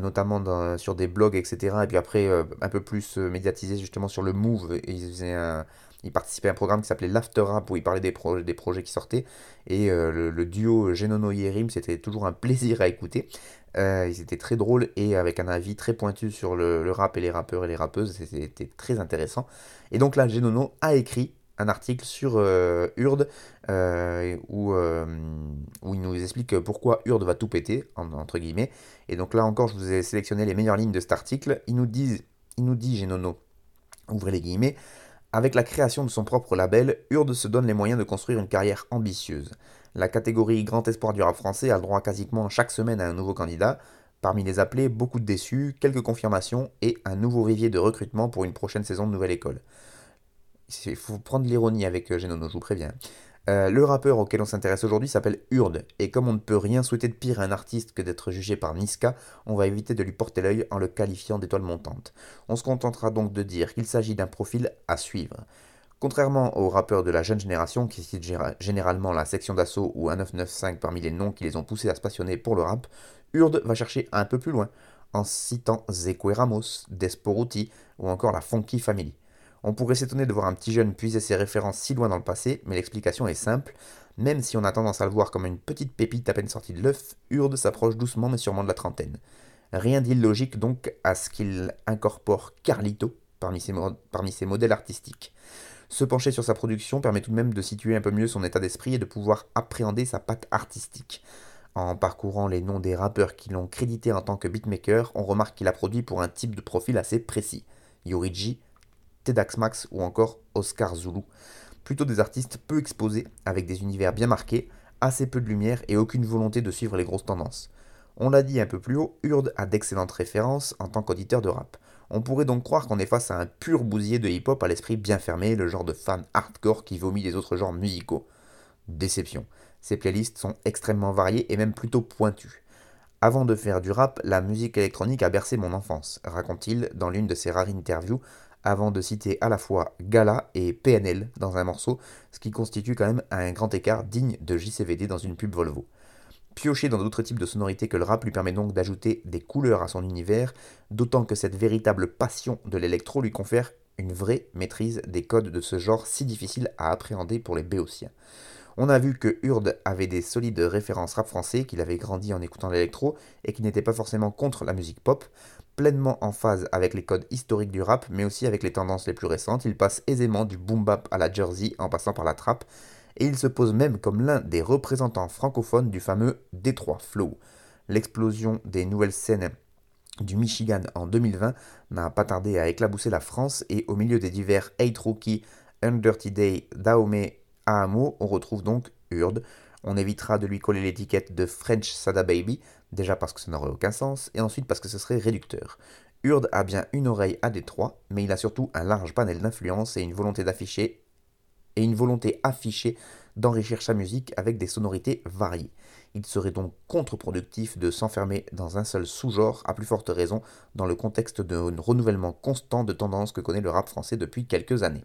Speaker 4: notamment dans- sur des blogs, etc. Et puis après, euh, un peu plus euh, médiatisé justement sur le Move. Ils faisaient à un programme qui s'appelait l'After Rap où il parlait des, projets qui sortaient. Et le, duo Genono Yerim, c'était toujours un plaisir à écouter. ils étaient très drôles et avec un avis très pointu sur le, rap et les rappeurs et les rappeuses. C'était très intéressant. Et donc là, Genono a écrit un article sur euh, Urde euh, où, euh, où, il nous explique pourquoi Urde va tout péter, entre guillemets. Et donc là encore, je vous ai sélectionné les meilleures lignes de cet article. Il nous dit, il nous dit Genono, ouvrez les guillemets, avec la création de son propre label, Urde se donne les moyens de construire une carrière ambitieuse. La catégorie Grand Espoir du rap français a le droit quasiment chaque semaine à un nouveau candidat. Parmi les appelés, beaucoup de déçus, quelques confirmations et un nouveau vivier de recrutement pour une prochaine saison de nouvelle école. Il faut prendre l'ironie avec euh, Genono, je vous préviens. Euh, le rappeur auquel on s'intéresse aujourd'hui s'appelle Urde, et comme on ne peut rien souhaiter de pire à un artiste que d'être jugé par Niska, on va éviter de lui porter l'œil en le qualifiant d'étoile montante. On se contentera donc de dire qu'il s'agit d'un profil à suivre. Contrairement aux rappeurs de la jeune génération qui citent généralement la section d'assaut ou 1995 parmi les noms qui les ont poussés à se passionner pour le rap, Urde va chercher un peu plus loin, en citant Zeko Ramos, Desporuti ou encore la Funky Family. On pourrait s'étonner de voir un petit jeune puiser ses références si loin dans le passé, mais l'explication est simple. Même si on a tendance à le voir comme une petite pépite à peine sortie de l'œuf, Urde s'approche doucement mais sûrement de la trentaine. Rien d'illogique donc à ce qu'il incorpore Carlito parmi ses, modèles artistiques. Se pencher sur sa production permet tout de même de situer un peu mieux son état d'esprit et de pouvoir appréhender sa patte artistique. En parcourant les noms des rappeurs qui l'ont crédité en tant que beatmaker, on remarque qu'il a produit pour un type de profil assez précis. Yoriji, Tedax Max ou encore Oscar Zulu. Plutôt des artistes peu exposés, avec des univers bien marqués, assez peu de lumière et aucune volonté de suivre les grosses tendances. On l'a dit un peu plus haut, Urde a d'excellentes références en tant qu'auditeur de rap. On pourrait donc croire qu'on est face à un pur bousier de hip-hop à l'esprit bien fermé, le genre de fan hardcore qui vomit les autres genres musicaux. Déception. Ces playlists sont extrêmement variées et même plutôt pointues. Avant de faire du rap, la musique électronique a bercé mon enfance, raconte-t-il dans l'une de ses rares interviews avant de citer à la fois Gala et PNL dans un morceau, ce qui constitue quand même un grand écart digne de JCVD dans une pub Volvo. Piocher dans d'autres types de sonorités que le rap lui permet donc d'ajouter des couleurs à son univers, d'autant que cette véritable passion de l'électro lui confère une vraie maîtrise des codes de ce genre si difficile à appréhender pour les béotiens. On a vu que Urde avait des solides références rap français, qu'il avait grandi en écoutant l'électro et qui n'était pas forcément contre la musique pop, pleinement en phase avec les codes historiques du rap, mais aussi avec les tendances les plus récentes. Il passe aisément du boom bap à la Jersey en passant par la trap, et il se pose même comme l'un des représentants francophones du fameux Détroit Flow. L'explosion des nouvelles scènes du Michigan en 2020 n'a pas tardé à éclabousser la France, et au milieu des divers Hate Rookie, Dirty Day, Dahomey, Ahamo, on retrouve donc Urde. On évitera de lui coller l'étiquette de French Sada Baby, déjà parce que ça n'aurait aucun sens, et ensuite parce que ce serait réducteur. Urde a bien une oreille à Détroit, mais il a surtout un large panel d'influence et une volonté d'afficher et une volonté affichée d'enrichir sa musique avec des sonorités variées. Il serait donc contre-productif de s'enfermer dans un seul sous-genre, à plus forte raison dans le contexte d'un renouvellement constant de tendances que connaît le rap français depuis quelques années.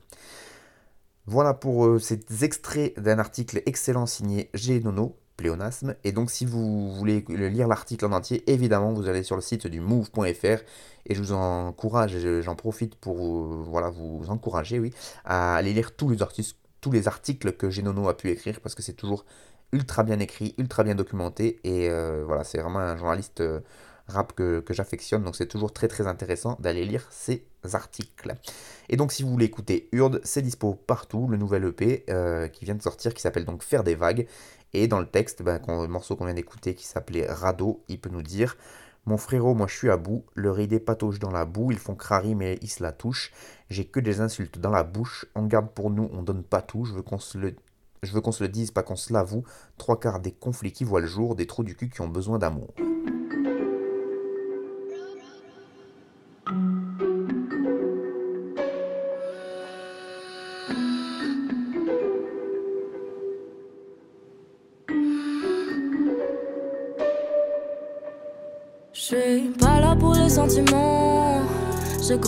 Speaker 4: Voilà pour euh, ces extraits d'un article excellent signé G. Nono, pléonasme. Et donc, si vous voulez lire l'article en entier, évidemment, vous allez sur le site du move.fr et je vous encourage, j'en profite pour vous encourager, oui, à aller lire tous les, articles, que Genono a pu écrire parce que c'est toujours ultra bien écrit, ultra bien documenté et euh, voilà, c'est vraiment un journaliste euh, rap que, j'affectionne, donc c'est toujours très très intéressant d'aller lire ces articles. Et donc si vous voulez écouter Urde, c'est dispo partout, le nouvel EP euh, qui vient de sortir qui s'appelle donc Faire des vagues et dans le texte, ben, le morceau qu'on vient d'écouter qui s'appelait Rado, il peut nous dire Mon frérot, moi je suis à bout, leur idée patauge dans la boue, ils font crari mais ils se la touchent. J'ai que des insultes dans la bouche, on garde pour nous, on donne pas tout, je veux qu'on se le. Je veux qu'on se le dise, pas qu'on se l'avoue. Trois quarts des conflits qui voient le jour, des trous du cul qui ont besoin d'amour.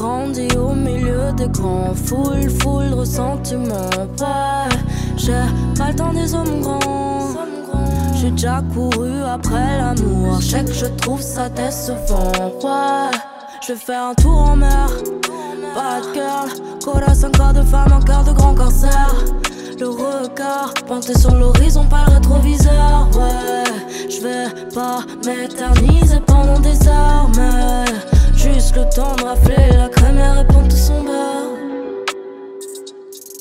Speaker 7: Grandi au milieu des grands foules, foule ressentiment. Ouais, j'ai pas le temps des hommes grands. J'ai déjà couru après l'amour. Je que je trouve ça décevant. Ouais, je fais un tour en mer. Bad girl, colas un corps de femme, un de grand cancer. Le regard pointé sur l'horizon, pas le rétroviseur. Ouais, je vais pas m'éterniser pendant des heures, mais juste le temps de rafler la crème et répondre tout son beurre.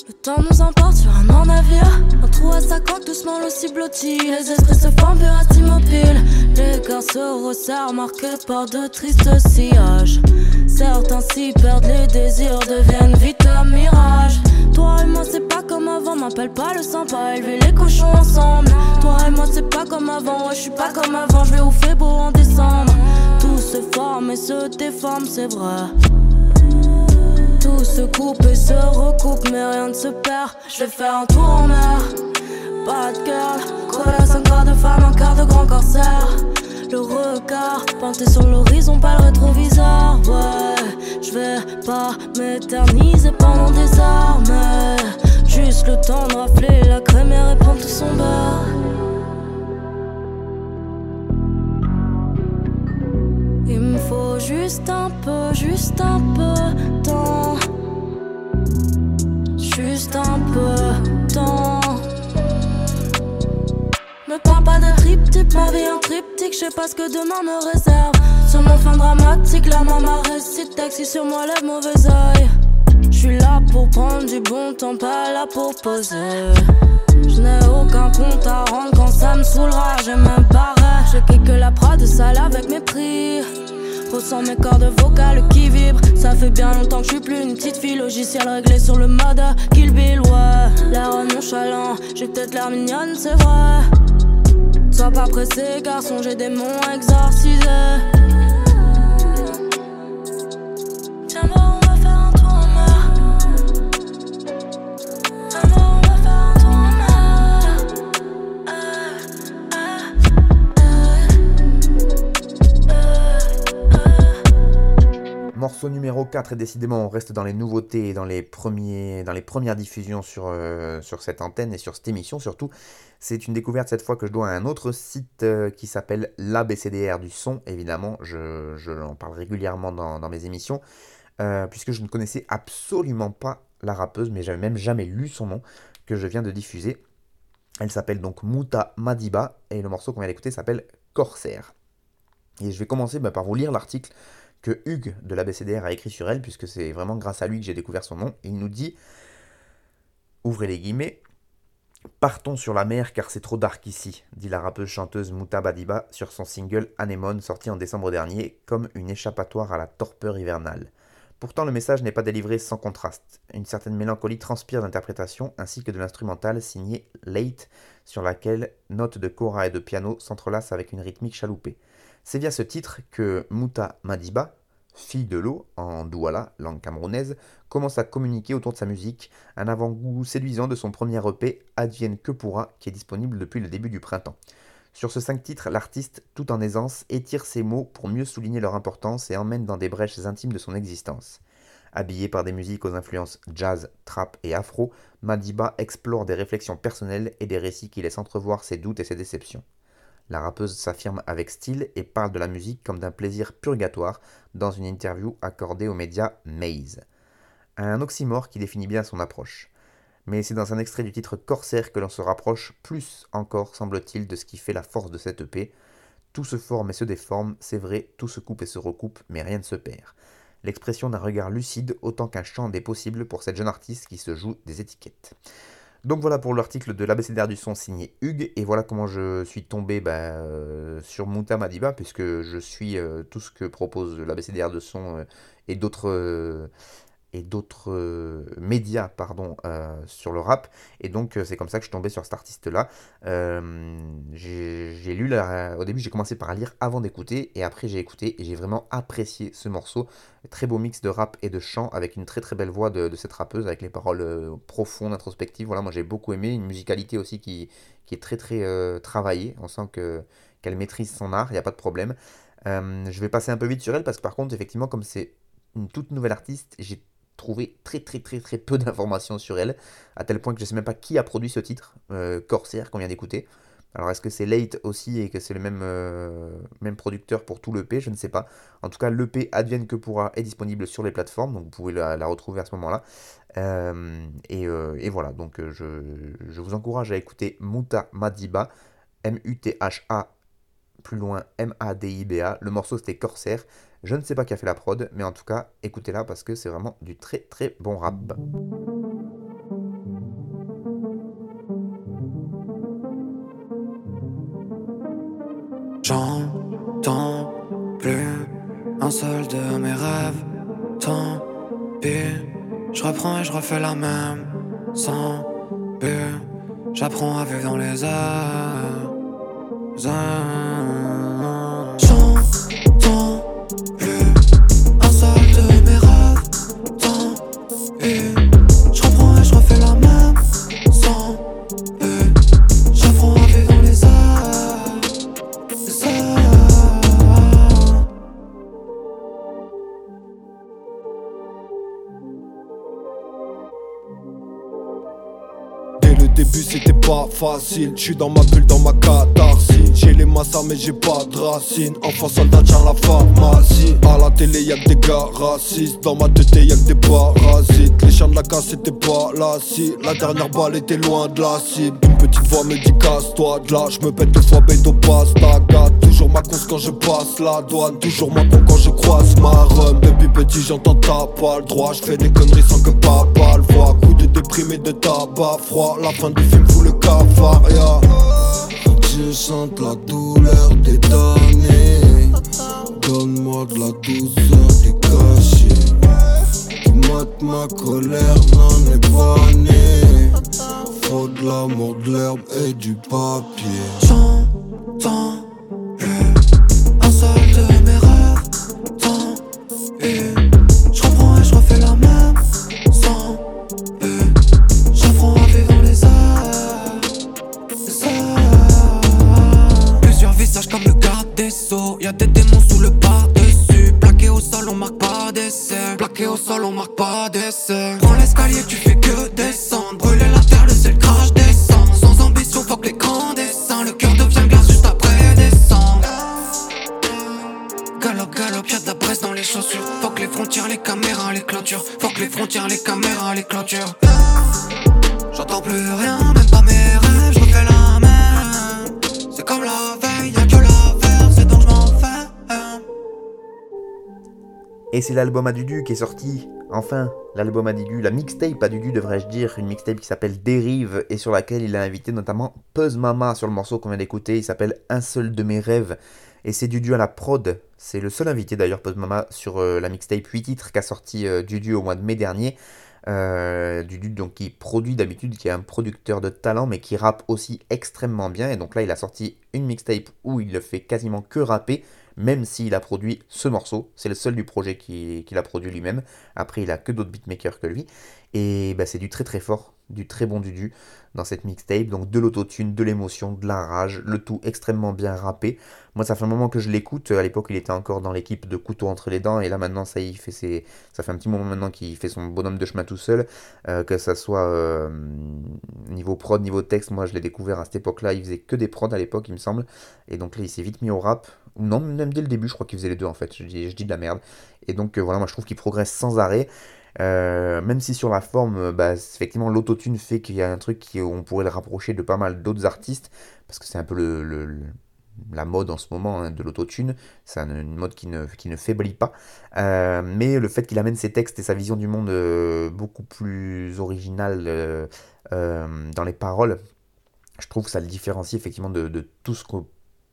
Speaker 7: Le temps nous emporte sur un grand navire. Un trou à sa coque, doucement le cible blotti. Les esprits se forment, pirates immobiles. Les cœurs se resserrent, marqués par de tristes sillages. Certains s'y perdent, les désirs deviennent vite un mirage. Toi et moi, c'est pas comme avant, m'appelle pas le sang, pas élever les cochons ensemble. Toi et moi, c'est pas comme avant, ouais, je suis pas comme avant, je vais au beau en décembre. Se forme et se déforme, c'est vrai. Tout se coupe et se recoupe, mais rien ne se perd. Je vais faire un tour en mer. Bad girl, colosse, un corps de femme, un quart de grand corsaire. Le regard pointé sur l'horizon, pas le rétroviseur. Ouais, je vais pas m'éterniser pendant des heures, mais juste le temps de rafler la juste un peu, juste un peu de temps. Juste un peu de temps. Me parle pas de triptyque, ma vie un triptyque, je sais pas ce que demain me réserve. Sur mon fin dramatique, la maman récite taxi sur moi le mauvais oeil. Je suis là pour prendre du bon temps, pas là pour poser. Je n'ai aucun compte à rendre quand ça me saoulera, je me barre. Je kick la prod sale avec mépris. Ressens mes cordes vocales qui vibrent. Ça fait bien longtemps que je suis plus une petite fille. Logiciel réglé sur le mode Kill Bill, ouais. L'air nonchalant, j'ai peut-être l'air mignonne, c'est vrai. Sois pas pressé, garçon, j'ai des démons exorcisés.
Speaker 4: Morceau numéro 4 et décidément on reste dans les nouveautés et dans les, premiers, dans les premières diffusions sur, euh, sur cette antenne et sur cette émission surtout. C'est une découverte cette fois que je dois à un autre site euh, qui s'appelle l'ABCDR du son, évidemment, je, je en parle régulièrement dans, dans mes émissions, euh, puisque je ne connaissais absolument pas la rappeuse, mais j'avais même jamais lu son nom, que je viens de diffuser. Elle s'appelle donc Muta Madiba, et le morceau qu'on vient d'écouter s'appelle Corsair. Et je vais commencer bah, par vous lire l'article que Hugues de l'ABCDR a écrit sur elle, puisque c'est vraiment grâce à lui que j'ai découvert son nom. Il nous dit, ouvrez les guillemets, Partons sur la mer car c'est trop dark ici, dit la rappeuse chanteuse Mouta Badiba sur son single Anemone sorti en décembre dernier comme une échappatoire à la torpeur hivernale. Pourtant le message n'est pas délivré sans contraste. Une certaine mélancolie transpire d'interprétation ainsi que de l'instrumental signé Late sur laquelle notes de kora et de piano s'entrelacent avec une rythmique chaloupée. C'est via ce titre que Mouta Madiba, fille de l'eau, en douala, langue camerounaise, commence à communiquer autour de sa musique, un avant-goût séduisant de son premier EP, Advienne que pourra, qui est disponible depuis le début du printemps. Sur ce cinq titres, l'artiste, tout en aisance, étire ses mots pour mieux souligner leur importance et emmène dans des brèches intimes de son existence. Habillé par des musiques aux influences jazz, trap et afro, Madiba explore des réflexions personnelles et des récits qui laissent entrevoir ses doutes et ses déceptions. La rappeuse s'affirme avec style et parle de la musique comme d'un plaisir purgatoire dans une interview accordée aux médias Maze. Un oxymore qui définit bien son approche. Mais c'est dans un extrait du titre Corsaire que l'on se rapproche plus encore, semble-t-il, de ce qui fait la force de cette EP. Tout se forme et se déforme, c'est vrai, tout se coupe et se recoupe, mais rien ne se perd. L'expression d'un regard lucide autant qu'un chant des possibles pour cette jeune artiste qui se joue des étiquettes. Donc voilà pour l'article de l'ABCDR du son signé Hugues, et voilà comment je suis tombé bah, euh, sur Mouta Madiba, puisque je suis euh, tout ce que propose l'ABCDR de son euh, et d'autres et d'autres euh, médias pardon, euh, sur le rap. Et donc euh, c'est comme ça que je suis tombé sur cet artiste-là. J'ai lu, la- au début j'ai commencé par lire avant d'écouter, et après j'ai écouté, et j'ai vraiment apprécié ce morceau. Très beau mix de rap et de chant, avec une très très belle voix de, cette rappeuse, avec les paroles profondes, introspectives. Voilà, moi j'ai beaucoup aimé, une musicalité aussi qui, qui est très très travaillée. On sent que qu'elle maîtrise son art, il n'y a pas de problème. Je vais passer un peu vite sur elle, parce que par contre, effectivement, comme c'est une toute nouvelle artiste, j'ai trouvé très très très très peu d'informations sur elle, à tel point que je sais même pas qui a produit ce titre, euh, Corsair, qu'on vient d'écouter. Alors est-ce que c'est Late aussi et que c'est le même, euh, même producteur pour tout l'EP Je ne sais pas. En tout cas, l'EP Advienne que pourra est disponible sur les plateformes, donc vous pouvez la, retrouver à ce moment-là. Euh, euh, et, voilà, donc je, je, vous encourage à écouter Muta Madiba, M-U-T-H-A, plus loin M-A-D-I-B-A. Le morceau c'était Corsair. Je ne sais pas qui a fait la prod, mais en tout cas, écoutez-la parce que c'est vraiment du très très bon rap.
Speaker 8: J'entends plus un seul de mes rêves. Tant pis, je reprends et je refais la même. Sans but, j'apprends à vivre dans les airs.
Speaker 9: Début c'était pas facile, je suis dans ma bulle, dans ma catharsis. J'ai les massas mais j'ai pas de racines. Enfant soldat tiens la pharmacie. À la télé y'a que des gars racistes. Dans ma tête y'a que des parasites. Les chiens de la casse c'était pas la cible. La dernière balle était loin de la cible petite voix me dit casse-toi. De là Je me pète deux fois béto pasta gâte Toujours ma conce quand je passe. La douane Toujours ma con quand je croise ma rhum. Depuis petit j'entends t'as pas le droit Je fais des conneries sans que papa le voit Coup de déprimé de tabac froid. La fin du film fout le cafard yeah. Je sente la douleur des damnés. Donne-moi de la douceur décachée Tu mates ma colère, n'en est pas Faut de l'amour, de l'herbe et du papier
Speaker 8: c'est
Speaker 4: l'album à Dudu qui est sorti. Enfin, l'album à Dudu, la mixtape à Dudu devrais-je dire, une mixtape qui s'appelle Dérive et sur laquelle il a invité notamment Puzz Mama sur le morceau qu'on vient d'écouter. Il s'appelle Un seul de mes rêves et c'est Dudu à la prod. C'est le seul invité d'ailleurs Puzz Mama sur euh, la mixtape 8 titres qu'a sorti euh, Dudu au mois de mai dernier. Euh, Dudu donc qui produit d'habitude, qui est un producteur de talent mais qui rappe aussi extrêmement bien et donc là il a sorti une mixtape où il ne fait quasiment que rapper même s'il a produit ce morceau. C'est le seul du projet qu'il a produit lui-même. Après, il a que d'autres beatmakers que lui. Et bah, c'est du très très fort, du très bon Dudu dans cette mixtape. Donc de l'autotune, de l'émotion, de la rage, le tout extrêmement bien rappé. Moi, ça fait un moment que je l'écoute. À l'époque, il était encore dans l'équipe de Couteau entre les dents. Et là, maintenant, ça, il fait ses... ça fait un petit moment maintenant qu'il fait son bonhomme de chemin tout seul. Euh, que ça soit euh, niveau prod, niveau texte. Moi, je l'ai découvert à cette époque-là. Il faisait que des prods à l'époque, il me semble. Et donc là, il s'est vite mis au rap. Non, même dès le début, je crois qu'il faisait les deux en fait. Je dis, je dis de la merde. Et donc euh, voilà, moi je trouve qu'il progresse sans arrêt. Même si sur la forme, bah, effectivement, l'autotune fait qu'il y a un truc qui, on pourrait le rapprocher de pas mal d'autres artistes, parce que c'est un peu le, la mode en ce moment hein, de l'autotune, c'est une mode qui ne, qui ne faiblit pas. Euh, mais le fait qu'il amène ses textes et sa vision du monde euh, beaucoup plus originale euh, dans les paroles, je trouve que ça le différencie effectivement de, tout ce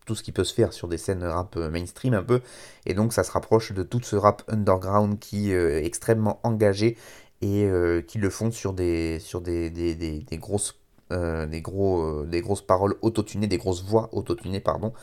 Speaker 4: tout ce qui peut se faire sur des scènes rap mainstream un peu, et donc ça se rapproche de tout ce rap underground qui est extrêmement engagé et qui le font sur des, sur des, des, des, des grosses, des, gros, euh, des grosses paroles autotunées, des grosses voix autotunées, pardon.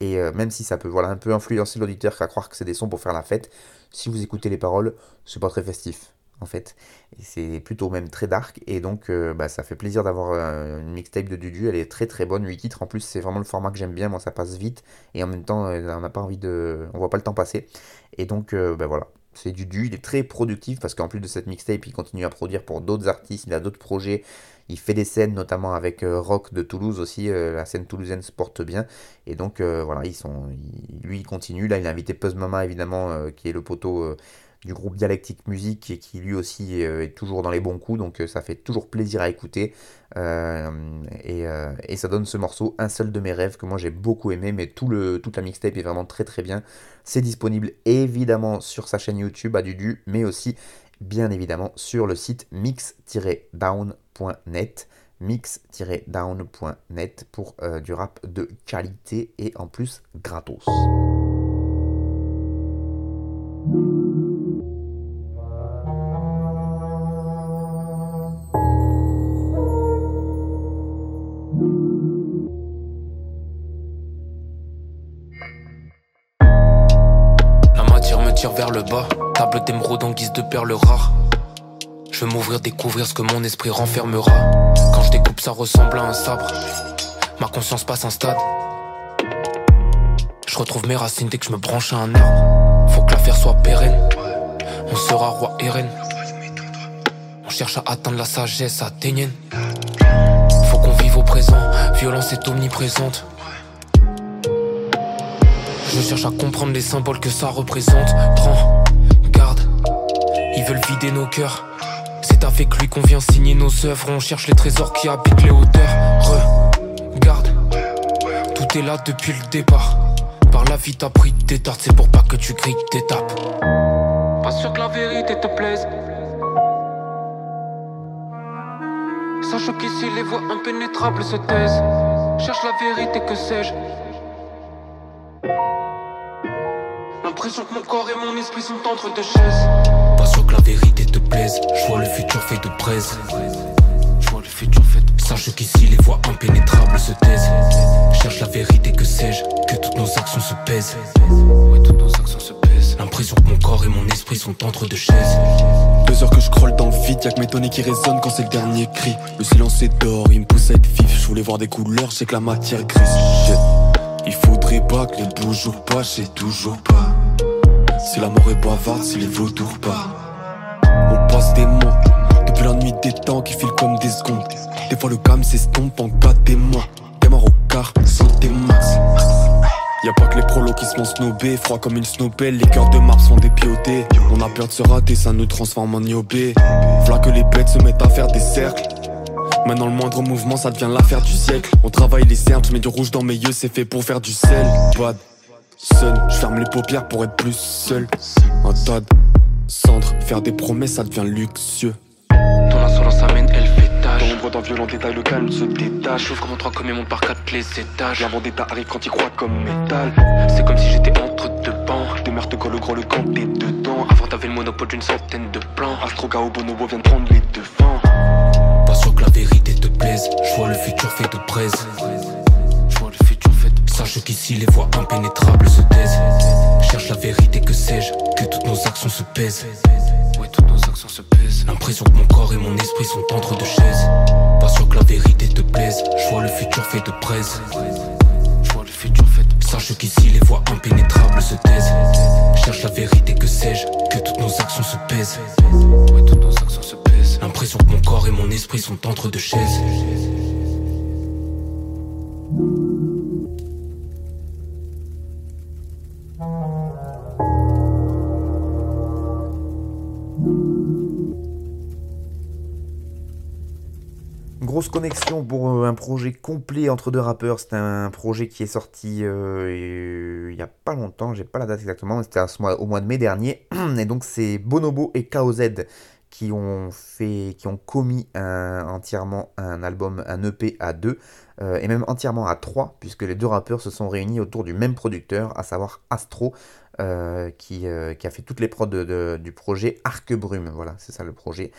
Speaker 4: Et même si ça peut voilà, un peu influencer l'auditeur qu'à croire que c'est des sons pour faire la fête, si vous écoutez les paroles, c'est pas très festif en fait. C'est plutôt même très dark. Et donc, euh, bah, ça fait plaisir d'avoir euh, une mixtape de Dudu. Elle est très très bonne, 8 titres. En plus, c'est vraiment le format que j'aime bien. Moi, ça passe vite. Et en même temps, euh, on n'a pas envie de. On voit pas le temps passer. Et donc, bah, voilà. C'est Dudu, il est très productif parce qu'en plus de cette mixtape, il continue à produire pour d'autres artistes, il a d'autres projets, il fait des scènes notamment avec euh, Rock de Toulouse aussi, euh, la scène toulousaine se porte bien. Et donc euh, voilà, lui il continue, là il a invité Puzz Mama évidemment, qui est le poteau du groupe Dialectique Musique et qui lui aussi est toujours dans les bons coups, donc ça fait toujours plaisir à écouter. et, et, ça donne ce morceau, Un seul de mes rêves, que moi j'ai beaucoup aimé, mais tout le, toute la mixtape est vraiment très très bien. C'est disponible évidemment sur sa chaîne YouTube à Dudu, mais aussi bien évidemment sur le site mix-down.net mix-down.net pour euh, du rap de qualité et en plus gratos.
Speaker 10: Vers le bas. Table d'émeraude en guise de perles rares. Je veux m'ouvrir, découvrir ce que mon esprit renfermera. Quand je découpe, ça ressemble à un sabre. Ma conscience passe un stade. Je retrouve mes racines dès que je me branche à un arbre. Faut que l'affaire soit pérenne. On sera roi et reine. On cherche à atteindre la sagesse athénienne. Faut qu'on vive au présent. Violence est omniprésente. Je cherche à comprendre les symboles que ça représente. Prends garde, ils veulent vider nos cœurs. C'est avec lui qu'on vient signer nos œuvres. On cherche les trésors qui habitent les hauteurs. Regarde, tout est là depuis le départ. Par la vie, t'as pris des tartes, c'est pour pas que tu grilles tes tapes. Pas sûr que la vérité te plaise. Sache qu'ici les voix impénétrables se taisent. Cherche la vérité, que sais-je L'impression que mon corps et mon esprit sont entre deux chaises. Pas sûr que la vérité te plaise. Je vois le futur fait de braise. Je vois le futur fait Sache qu'ici les voix impénétrables se taisent. Cherche la vérité, que sais-je? Que toutes nos actions se pèsent. Ouais, toutes nos actions se pèsent. L'impression que mon corps et mon esprit sont entre deux chaises.
Speaker 11: Deux heures que je scroll dans le vide, y'a que mes tonnées qui résonnent quand c'est le dernier cri. Le silence est d'or, il me pousse à être vif. Je voulais voir des couleurs, j'ai que la matière grise. Il faudrait pas que les beaux jours passent, toujours pas. Si la mort est bavarde, si les vautours pas. On passe des mois, depuis la nuit des temps qui filent comme des secondes. Des fois le calme s'estompe en cas des mois. Démarre au quart, santé max. Y'a pas que les prolos qui se font snober, froid comme une snowbell, les cœurs de Mars sont dépiotés. On a peur de se rater, ça nous transforme en iobé. V'là que les bêtes se mettent à faire des cercles. Maintenant le moindre mouvement ça devient l'affaire du siècle On travaille les cercles, je mets du rouge dans mes yeux, c'est fait pour faire du sel Bad Sun, je ferme les paupières pour être plus seul. Un tas de cendres, faire des promesses ça devient luxueux.
Speaker 10: Ton insolence amène, elle fait tâche.
Speaker 11: Dans l'ombre d'un violent détail, le calme se détache.
Speaker 10: J'ouvre comme un train comme monte par quatre les étages.
Speaker 11: La vendetta arrive quand il croit comme métal.
Speaker 10: C'est comme si j'étais entre deux bancs
Speaker 11: Des meurtres le gros le camp t'es dedans.
Speaker 10: Avant t'avais le monopole d'une centaine de plans.
Speaker 11: Astroga au bonobo vient prendre les devants
Speaker 10: Pas sûr que la vérité te plaise. Je vois le futur fait de braise Sache qu'ici les voix impénétrables se taisent. Cherche la vérité que sais-je? Que toutes nos actions se pèsent. Ouais toutes nos actions se pèsent. L'impression que mon corps et mon esprit sont entre deux chaises Pas sûr que la vérité te plaise. Je vois le futur fait de braise Je vois le futur fait de Sache qu'ici les voix impénétrables se taisent. Cherche la vérité que sais-je? Que toutes nos actions se pèsent. Ouais toutes nos actions se pèsent. L'impression que mon corps et mon esprit sont entre deux
Speaker 4: Grosse connexion pour euh, un projet complet entre deux rappeurs. C'est un projet qui est sorti euh, il n'y a pas longtemps, j'ai pas la date exactement, c'était au mois de mai dernier. [clears throat] Et donc c'est Bonobo et KOZ qui ont fait, qui ont commis entièrement un album, un EP à deux, euh, et même entièrement à trois, puisque les deux rappeurs se sont réunis autour du même producteur, à savoir Astro, qui, qui, a fait toutes les prods du projet Arc Brume. Voilà, c'est ça le projet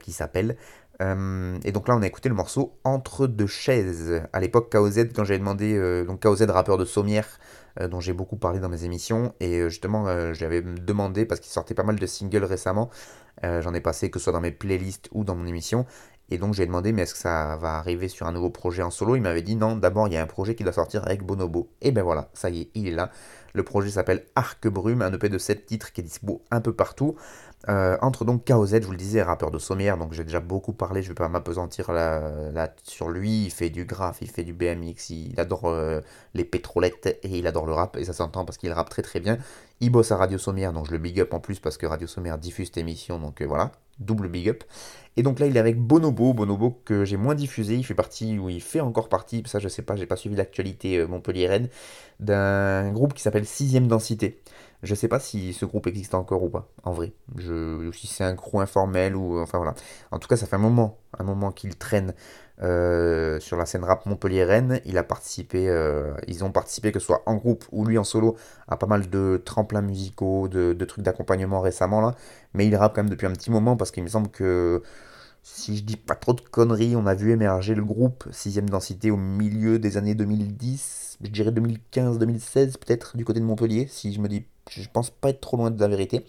Speaker 4: qui s'appelle. Euh, et donc là, on a écouté le morceau Entre deux chaises. À l'époque, KOZ, quand j'avais demandé, euh, donc KOZ, rappeur de Sommière, euh, dont j'ai beaucoup parlé dans mes émissions, et justement, j'avais demandé, parce qu'il sortait pas mal de singles récemment, j'en ai passé que ce soit dans mes playlists ou dans mon émission, Et donc j'ai demandé mais est-ce que ça va arriver sur un nouveau projet en solo? Il m'avait dit non, d'abord il y a un projet qui doit sortir avec Bonobo. Et ben voilà, ça y est, il est là. Le projet s'appelle Arc Brume, un EP de 7 titres qui est dispo un peu partout. Euh, entre donc KOZ, je vous le disais, rappeur de sommière, donc j'ai déjà beaucoup parlé, je vais pas m'apesantir là, sur lui, il fait du graph, il fait du BMX, il adore euh, les pétrolettes et il adore le rap, et ça s'entend parce qu'il rappe très très bien. Il bosse à Radio Sommière, donc je le big up en plus parce que Radio Sommière diffuse cette émission, donc euh, voilà, double big up. Et donc là, il est avec Bonobo, Bonobo que j'ai moins diffusé, il fait partie, ou il fait encore partie, ça je sais pas, j'ai pas suivi l'actualité Montpellier-Rennes, d'un groupe qui s'appelle Sixième Densité. Je sais pas si ce groupe existe encore ou pas, en vrai. Je, si c'est un crew informel ou. Enfin voilà. En tout cas, ça fait un moment, un moment qu'il traîne euh, sur la scène rap Montpellier-Rennes. Il a participé, euh, ils ont participé, que ce soit en groupe ou lui en solo, à pas mal de tremplins musicaux, de, trucs d'accompagnement récemment là. Mais il rappe quand même depuis un petit moment parce qu'il me semble que si je dis pas trop de conneries, on a vu émerger le groupe 6 densité au milieu des années 2010, je dirais 2015-2016 peut-être du côté de Montpellier, si je me dis je pense pas être trop loin de la vérité.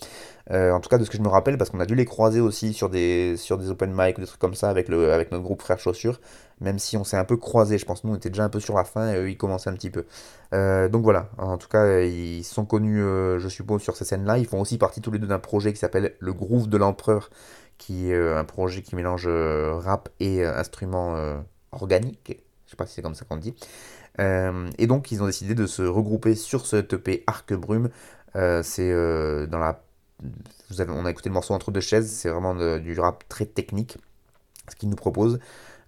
Speaker 4: Euh, en tout cas, de ce que je me rappelle, parce qu'on a dû les croiser aussi sur des, sur des open mic ou des trucs comme ça avec, le, avec notre groupe Frères Chaussures, même si on s'est un peu croisé. Je pense nous, on était déjà un peu sur la fin et eux, ils commençaient un petit peu. Euh, donc voilà, en tout cas, ils sont connus, euh, je suppose, sur ces scènes-là. Ils font aussi partie tous les deux d'un projet qui s'appelle Le Groove de l'Empereur, qui est un projet qui mélange rap et instruments organiques. Je sais pas si c'est comme ça qu'on dit. et donc, ils ont décidé de se regrouper sur ce EP Arc Brume c'est euh, dans la. Vous avez, on a écouté le morceau entre deux chaises, c'est vraiment du rap très technique, ce qu'il nous propose.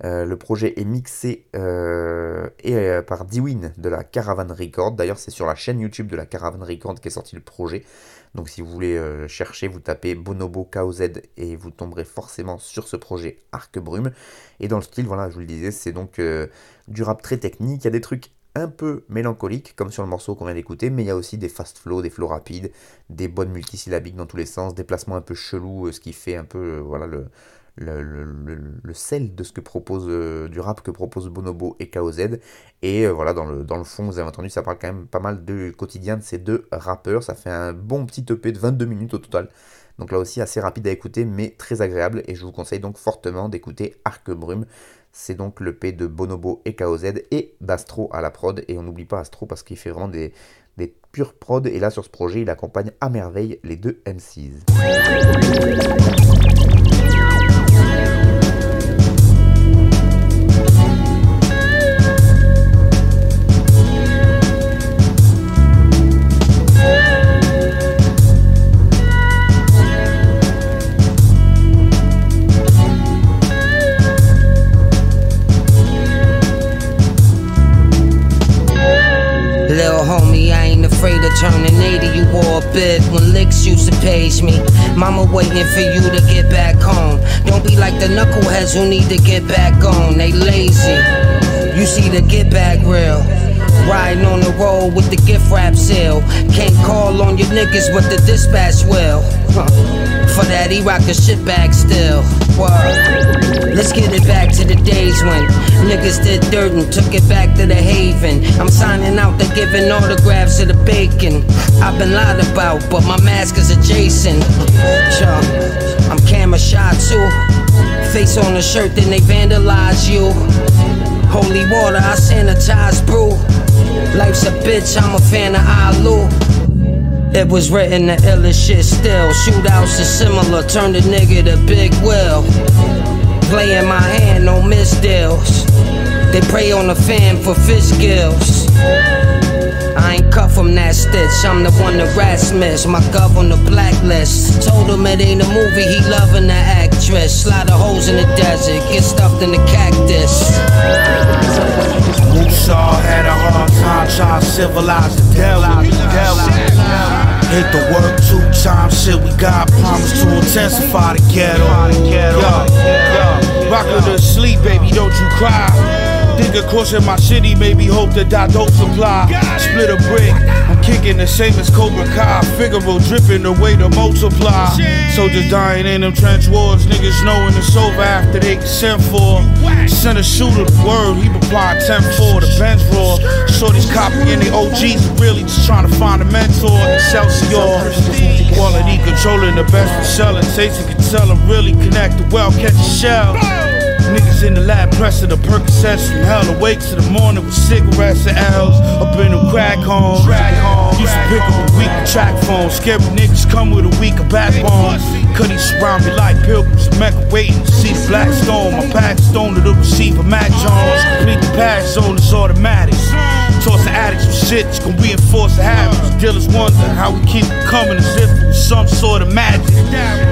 Speaker 4: Euh, le projet est mixé et, par Dwin de la Caravan Record. D'ailleurs, c'est sur la chaîne YouTube de la Caravan Record qu'est sorti le projet. Donc, si vous voulez chercher, vous tapez Bonobo KOZ et vous tomberez forcément sur ce projet Arc Brume. Et dans le style, voilà, je vous le disais, c'est donc du rap très technique. Il y a des trucs un peu mélancolique, comme sur le morceau qu'on vient d'écouter, mais il y a aussi des fast flows, des flows rapides, des bonnes multisyllabiques dans tous les sens, des placements un peu chelous, euh, ce qui fait un peu euh, voilà le, sel de ce que propose euh, du rap que propose Bonobo et KOZ. Et voilà, dans le, dans le fond, vous avez entendu, ça parle quand même pas mal de quotidien de ces deux rappeurs. Ça fait un bon petit EP de 22 minutes au total. Donc là aussi assez rapide à écouter, mais très agréable. Et je vous conseille donc fortement d'écouter Arc Brume. C'est donc le P de Bonobo et KOZ et d'Astro à la prod. Et on n'oublie pas Astro parce qu'il fait vraiment des, des pures prod. Et là, sur ce projet, il accompagne à merveille les deux MCs.
Speaker 12: Waiting for you to get back home. Don't be like the knuckleheads who need to get back on, they lazy. You see the get back real. Riding on the road with the gift wrap sale. Can't call on your niggas, but the dispatch will. For that, he rock the shit bag still. Let's get it back to the days when niggas did dirt and took it back to the haven. I'm signing out, they giving autographs to the bacon. I've been lied about, but my mask is adjacent. I'm camera shot too. Face on the shirt, then they vandalize you. Holy water, I sanitize brew. Life's a bitch, I'm a fan of Alu. It was written the illest shit still. Shootouts are similar, turn the nigga to Big Will. Play in my hand, no miss deals. They prey on the fan for fish gills. Cut from that stitch, I'm the one the rats miss. My gov on the blacklist. Told him it ain't a movie, he loving the actress. Slide the holes in the desert, get stuffed in the cactus.
Speaker 13: Musa had a hard time trying to civilize the devil. Hit the work two times, shit, we got promise to intensify the ghetto. Yo, rock her to sleep, baby, don't you cry. A course in my city, maybe hope that I don't supply. Split a brick, I'm kicking the same as Cobra Kai. Figaro dripping the way to multiply. Soldiers dying in them trench wars, niggas knowing it's over after they get sent for. Send a shooter word, he reply 10 4, the bench roar. Shorty's copying the OGs, really just trying to find a mentor. Excelsior. Quality controlling the best for selling. Satan can tell them really connect the well, catch a shell. Niggas in the lab pressing the Percocets from hell. Awake to the morning with cigarettes and L's. Up in the crack home. Used to pick up a weak track phones. Scary niggas come with a week of backbone. Cuddy surround me like pilgrims. Mecca waiting to see the black stone. My pack stone to the receiver, Mac Jones. Complete the pass zone is automatic. Toss the addicts with shit that's gonna reinforce the habits. Dealers wonder how we keep coming as if some sort of magic.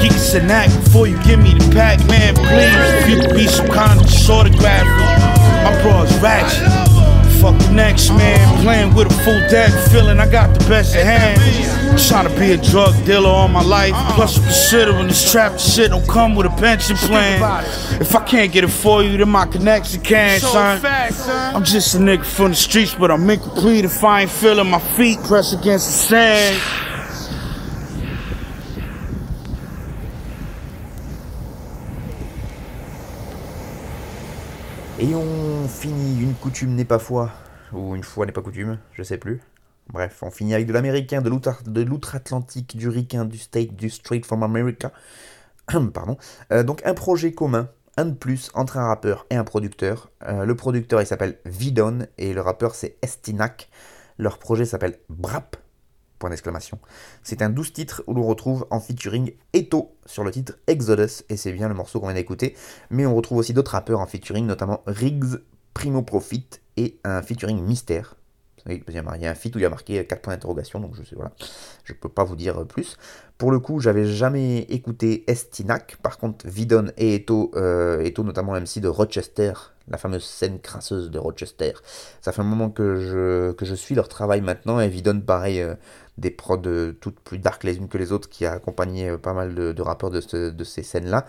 Speaker 13: Geek us a knack before you give me the pack, man, please. If you could be some kind of just autograph it. My bro's ratchet. Fuck the next man, playing with a full deck, feeling I got the best of hand. Trying to be a drug dealer all my life. Plus, I'm considering this trap shit don't come with a pension plan. If I can't get it for you, then my connection can, son. I'm just a nigga from the streets, but I'm incomplete if I ain't feeling my feet press against the sand.
Speaker 4: Et on finit une coutume n'est pas foi, ou une fois n'est pas coutume, je sais plus. Bref, on finit avec de l'américain, de l'outre- de l'outre-Atlantique, du ricain, du state, du straight from America. [clears throat] Pardon. Euh, donc un projet commun, un de plus, entre un rappeur et un producteur. Euh, le producteur il s'appelle Vidon et le rappeur c'est Estinac. Leur projet s'appelle Brap. Point d'exclamation. C'est un 12 titres où l'on retrouve en featuring Eto sur le titre Exodus, et c'est bien le morceau qu'on vient d'écouter. Mais on retrouve aussi d'autres rappeurs en featuring, notamment Riggs, Primo Profit et un featuring Mystère. Il y a- un feat où il y a marqué 4 points d'interrogation, donc je sais, voilà. Je peux pas vous dire plus. Pour le coup, j'avais jamais écouté Estinac. Par contre, Vidon et Eto, euh, Eto notamment MC de Rochester, la fameuse scène crasseuse de Rochester. Ça fait un moment que je, que je suis leur travail maintenant, et Vidon, pareil, euh, des prods euh, toutes plus dark les unes que les autres, qui a accompagné euh, pas mal de, de rappeurs de, de ces scènes-là.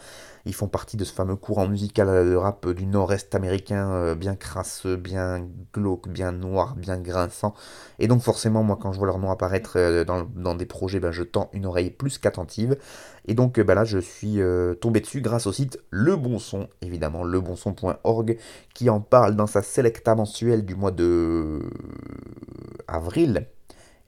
Speaker 4: Ils font partie de ce fameux courant musical euh, de rap du nord-est américain, euh, bien crasseux, bien glauque, bien noir, bien grinçant. Et donc forcément, moi, quand je vois leur nom apparaître euh, dans, des projets, ben, je tends une oreille plus qu'attentive. Et donc ben là, je suis tombé dessus grâce au site Le Bon Son, évidemment, lebonson.org, qui en parle dans sa selecta mensuelle du mois de avril.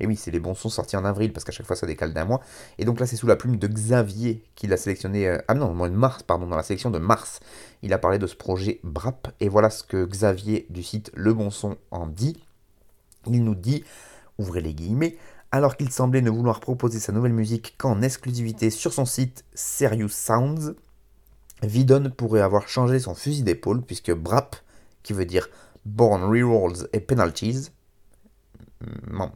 Speaker 4: Et oui, c'est les bons sons sortis en avril, parce qu'à chaque fois ça décale d'un mois. Et donc là, c'est sous la plume de Xavier qui l'a sélectionné. euh, ah non, au mois de mars, pardon, dans la sélection de mars. Il a parlé de ce projet BRAP. Et voilà ce que Xavier du site Le Bon Son en dit. Il nous dit, ouvrez les guillemets, alors qu'il semblait ne vouloir proposer sa nouvelle musique qu'en exclusivité sur son site Serious Sounds, Vidon pourrait avoir changé son fusil d'épaule puisque BRAP, qui veut dire Born Rerolls et Penalties,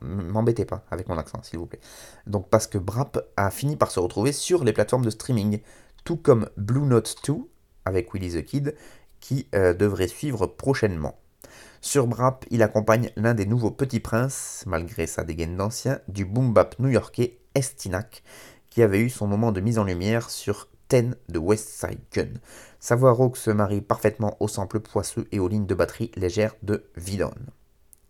Speaker 4: m'embêtez pas avec mon accent s'il vous plaît. Donc parce que BRAP a fini par se retrouver sur les plateformes de streaming, tout comme Blue Note 2 avec Willy the Kid qui euh, devrait suivre prochainement. Sur Brap, il accompagne l'un des nouveaux petits princes, malgré sa dégaine d'ancien, du boom bap new-yorkais Estinac, qui avait eu son moment de mise en lumière sur Ten de West Side Gun. Sa voix rauque se marie parfaitement au sample poisseux et aux lignes de batterie légères de Vidon.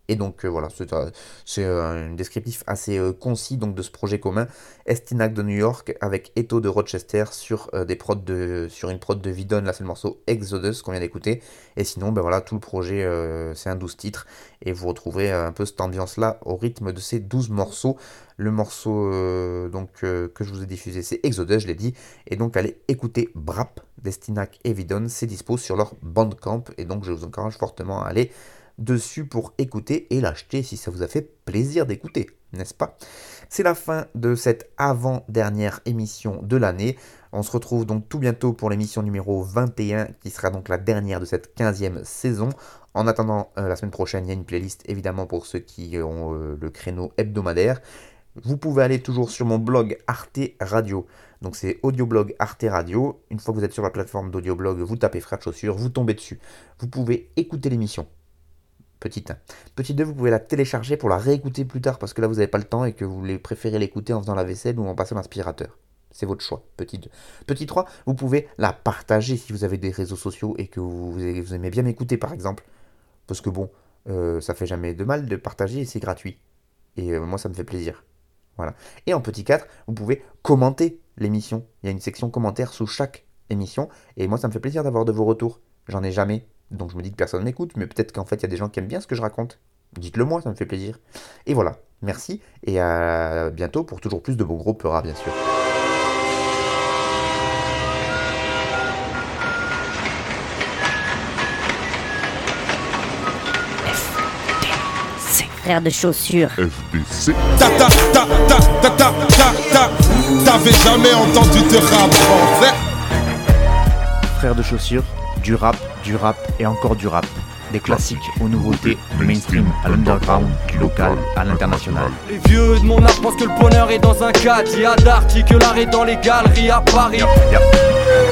Speaker 4: Et donc euh, voilà, c'est euh, euh, un descriptif assez concis donc, de ce projet commun. Estinac de New York avec Eto de Rochester sur, des prods de, sur une prod de Vidon, là c'est le morceau Exodus qu'on vient d'écouter. Et sinon, ben voilà, tout le projet c'est un 12 titres et vous retrouverez un peu cette ambiance là au rythme de ces 12 morceaux. Le morceau donc, que je vous ai diffusé c'est Exodus, je l'ai dit. Et donc allez écouter Brap d'Estinac et Vidon, c'est dispo sur leur Bandcamp et donc je vous encourage fortement à aller dessus pour écouter et l'acheter si ça vous a fait plaisir d'écouter, n'est-ce pas? C'est la fin de cette avant-dernière émission de l'année. On se retrouve donc tout bientôt pour l'émission numéro 21 qui sera donc la dernière de cette 15e saison. En attendant, euh, la semaine prochaine, il y a une playlist évidemment pour ceux qui ont euh, le créneau hebdomadaire. Vous pouvez aller toujours sur mon blog Arte Radio. Donc c'est audioblog Arte Radio. Une fois que vous êtes sur la plateforme d'audioblog, vous tapez Frères de Chaussures, vous tombez dessus. Vous pouvez écouter l'émission. Petite 1. Petite 2, vous pouvez la télécharger pour la réécouter plus tard parce que là vous n'avez pas le temps et que vous préférez l'écouter en faisant la vaisselle ou en passant l'aspirateur. C'est votre choix. Petit 2. Petit 3, vous pouvez la partager si vous avez des réseaux sociaux et que vous, vous aimez bien m'écouter par exemple. Parce que bon, euh, ça fait jamais de mal de partager et c'est gratuit. Et euh, moi ça me fait plaisir. Voilà. Et en petit 4, vous pouvez commenter l'émission. Il y a une section commentaires sous chaque émission. Et moi ça me fait plaisir d'avoir de vos retours. J'en ai jamais. Donc je me dis que personne m'écoute, mais peut-être qu'en fait il y a des gens qui aiment bien ce que je raconte. Dites-le moi, ça me fait plaisir. Et voilà, merci et à bientôt pour toujours plus de bons groupes rats bien sûr.
Speaker 14: frère de chaussures.
Speaker 3: FDC. Ta ta ta ta ta ta ta ta. T'avais jamais entendu de rap.
Speaker 15: Frère de chaussures du rap, du rap et encore du rap. Des classiques aux nouveautés, du mainstream à l'underground, du local à l'international.
Speaker 16: Les vieux de mon âge pensent que le bonheur est dans un cadre. Il y a d'arty que l'art est dans les galeries à Paris.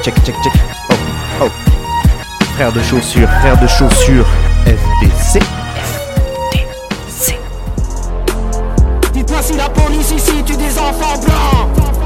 Speaker 15: Check, check, check. Oh, oh. Frère de chaussures, frère de chaussures, FDC.
Speaker 17: Dites-moi si la police ici tue des enfants blancs.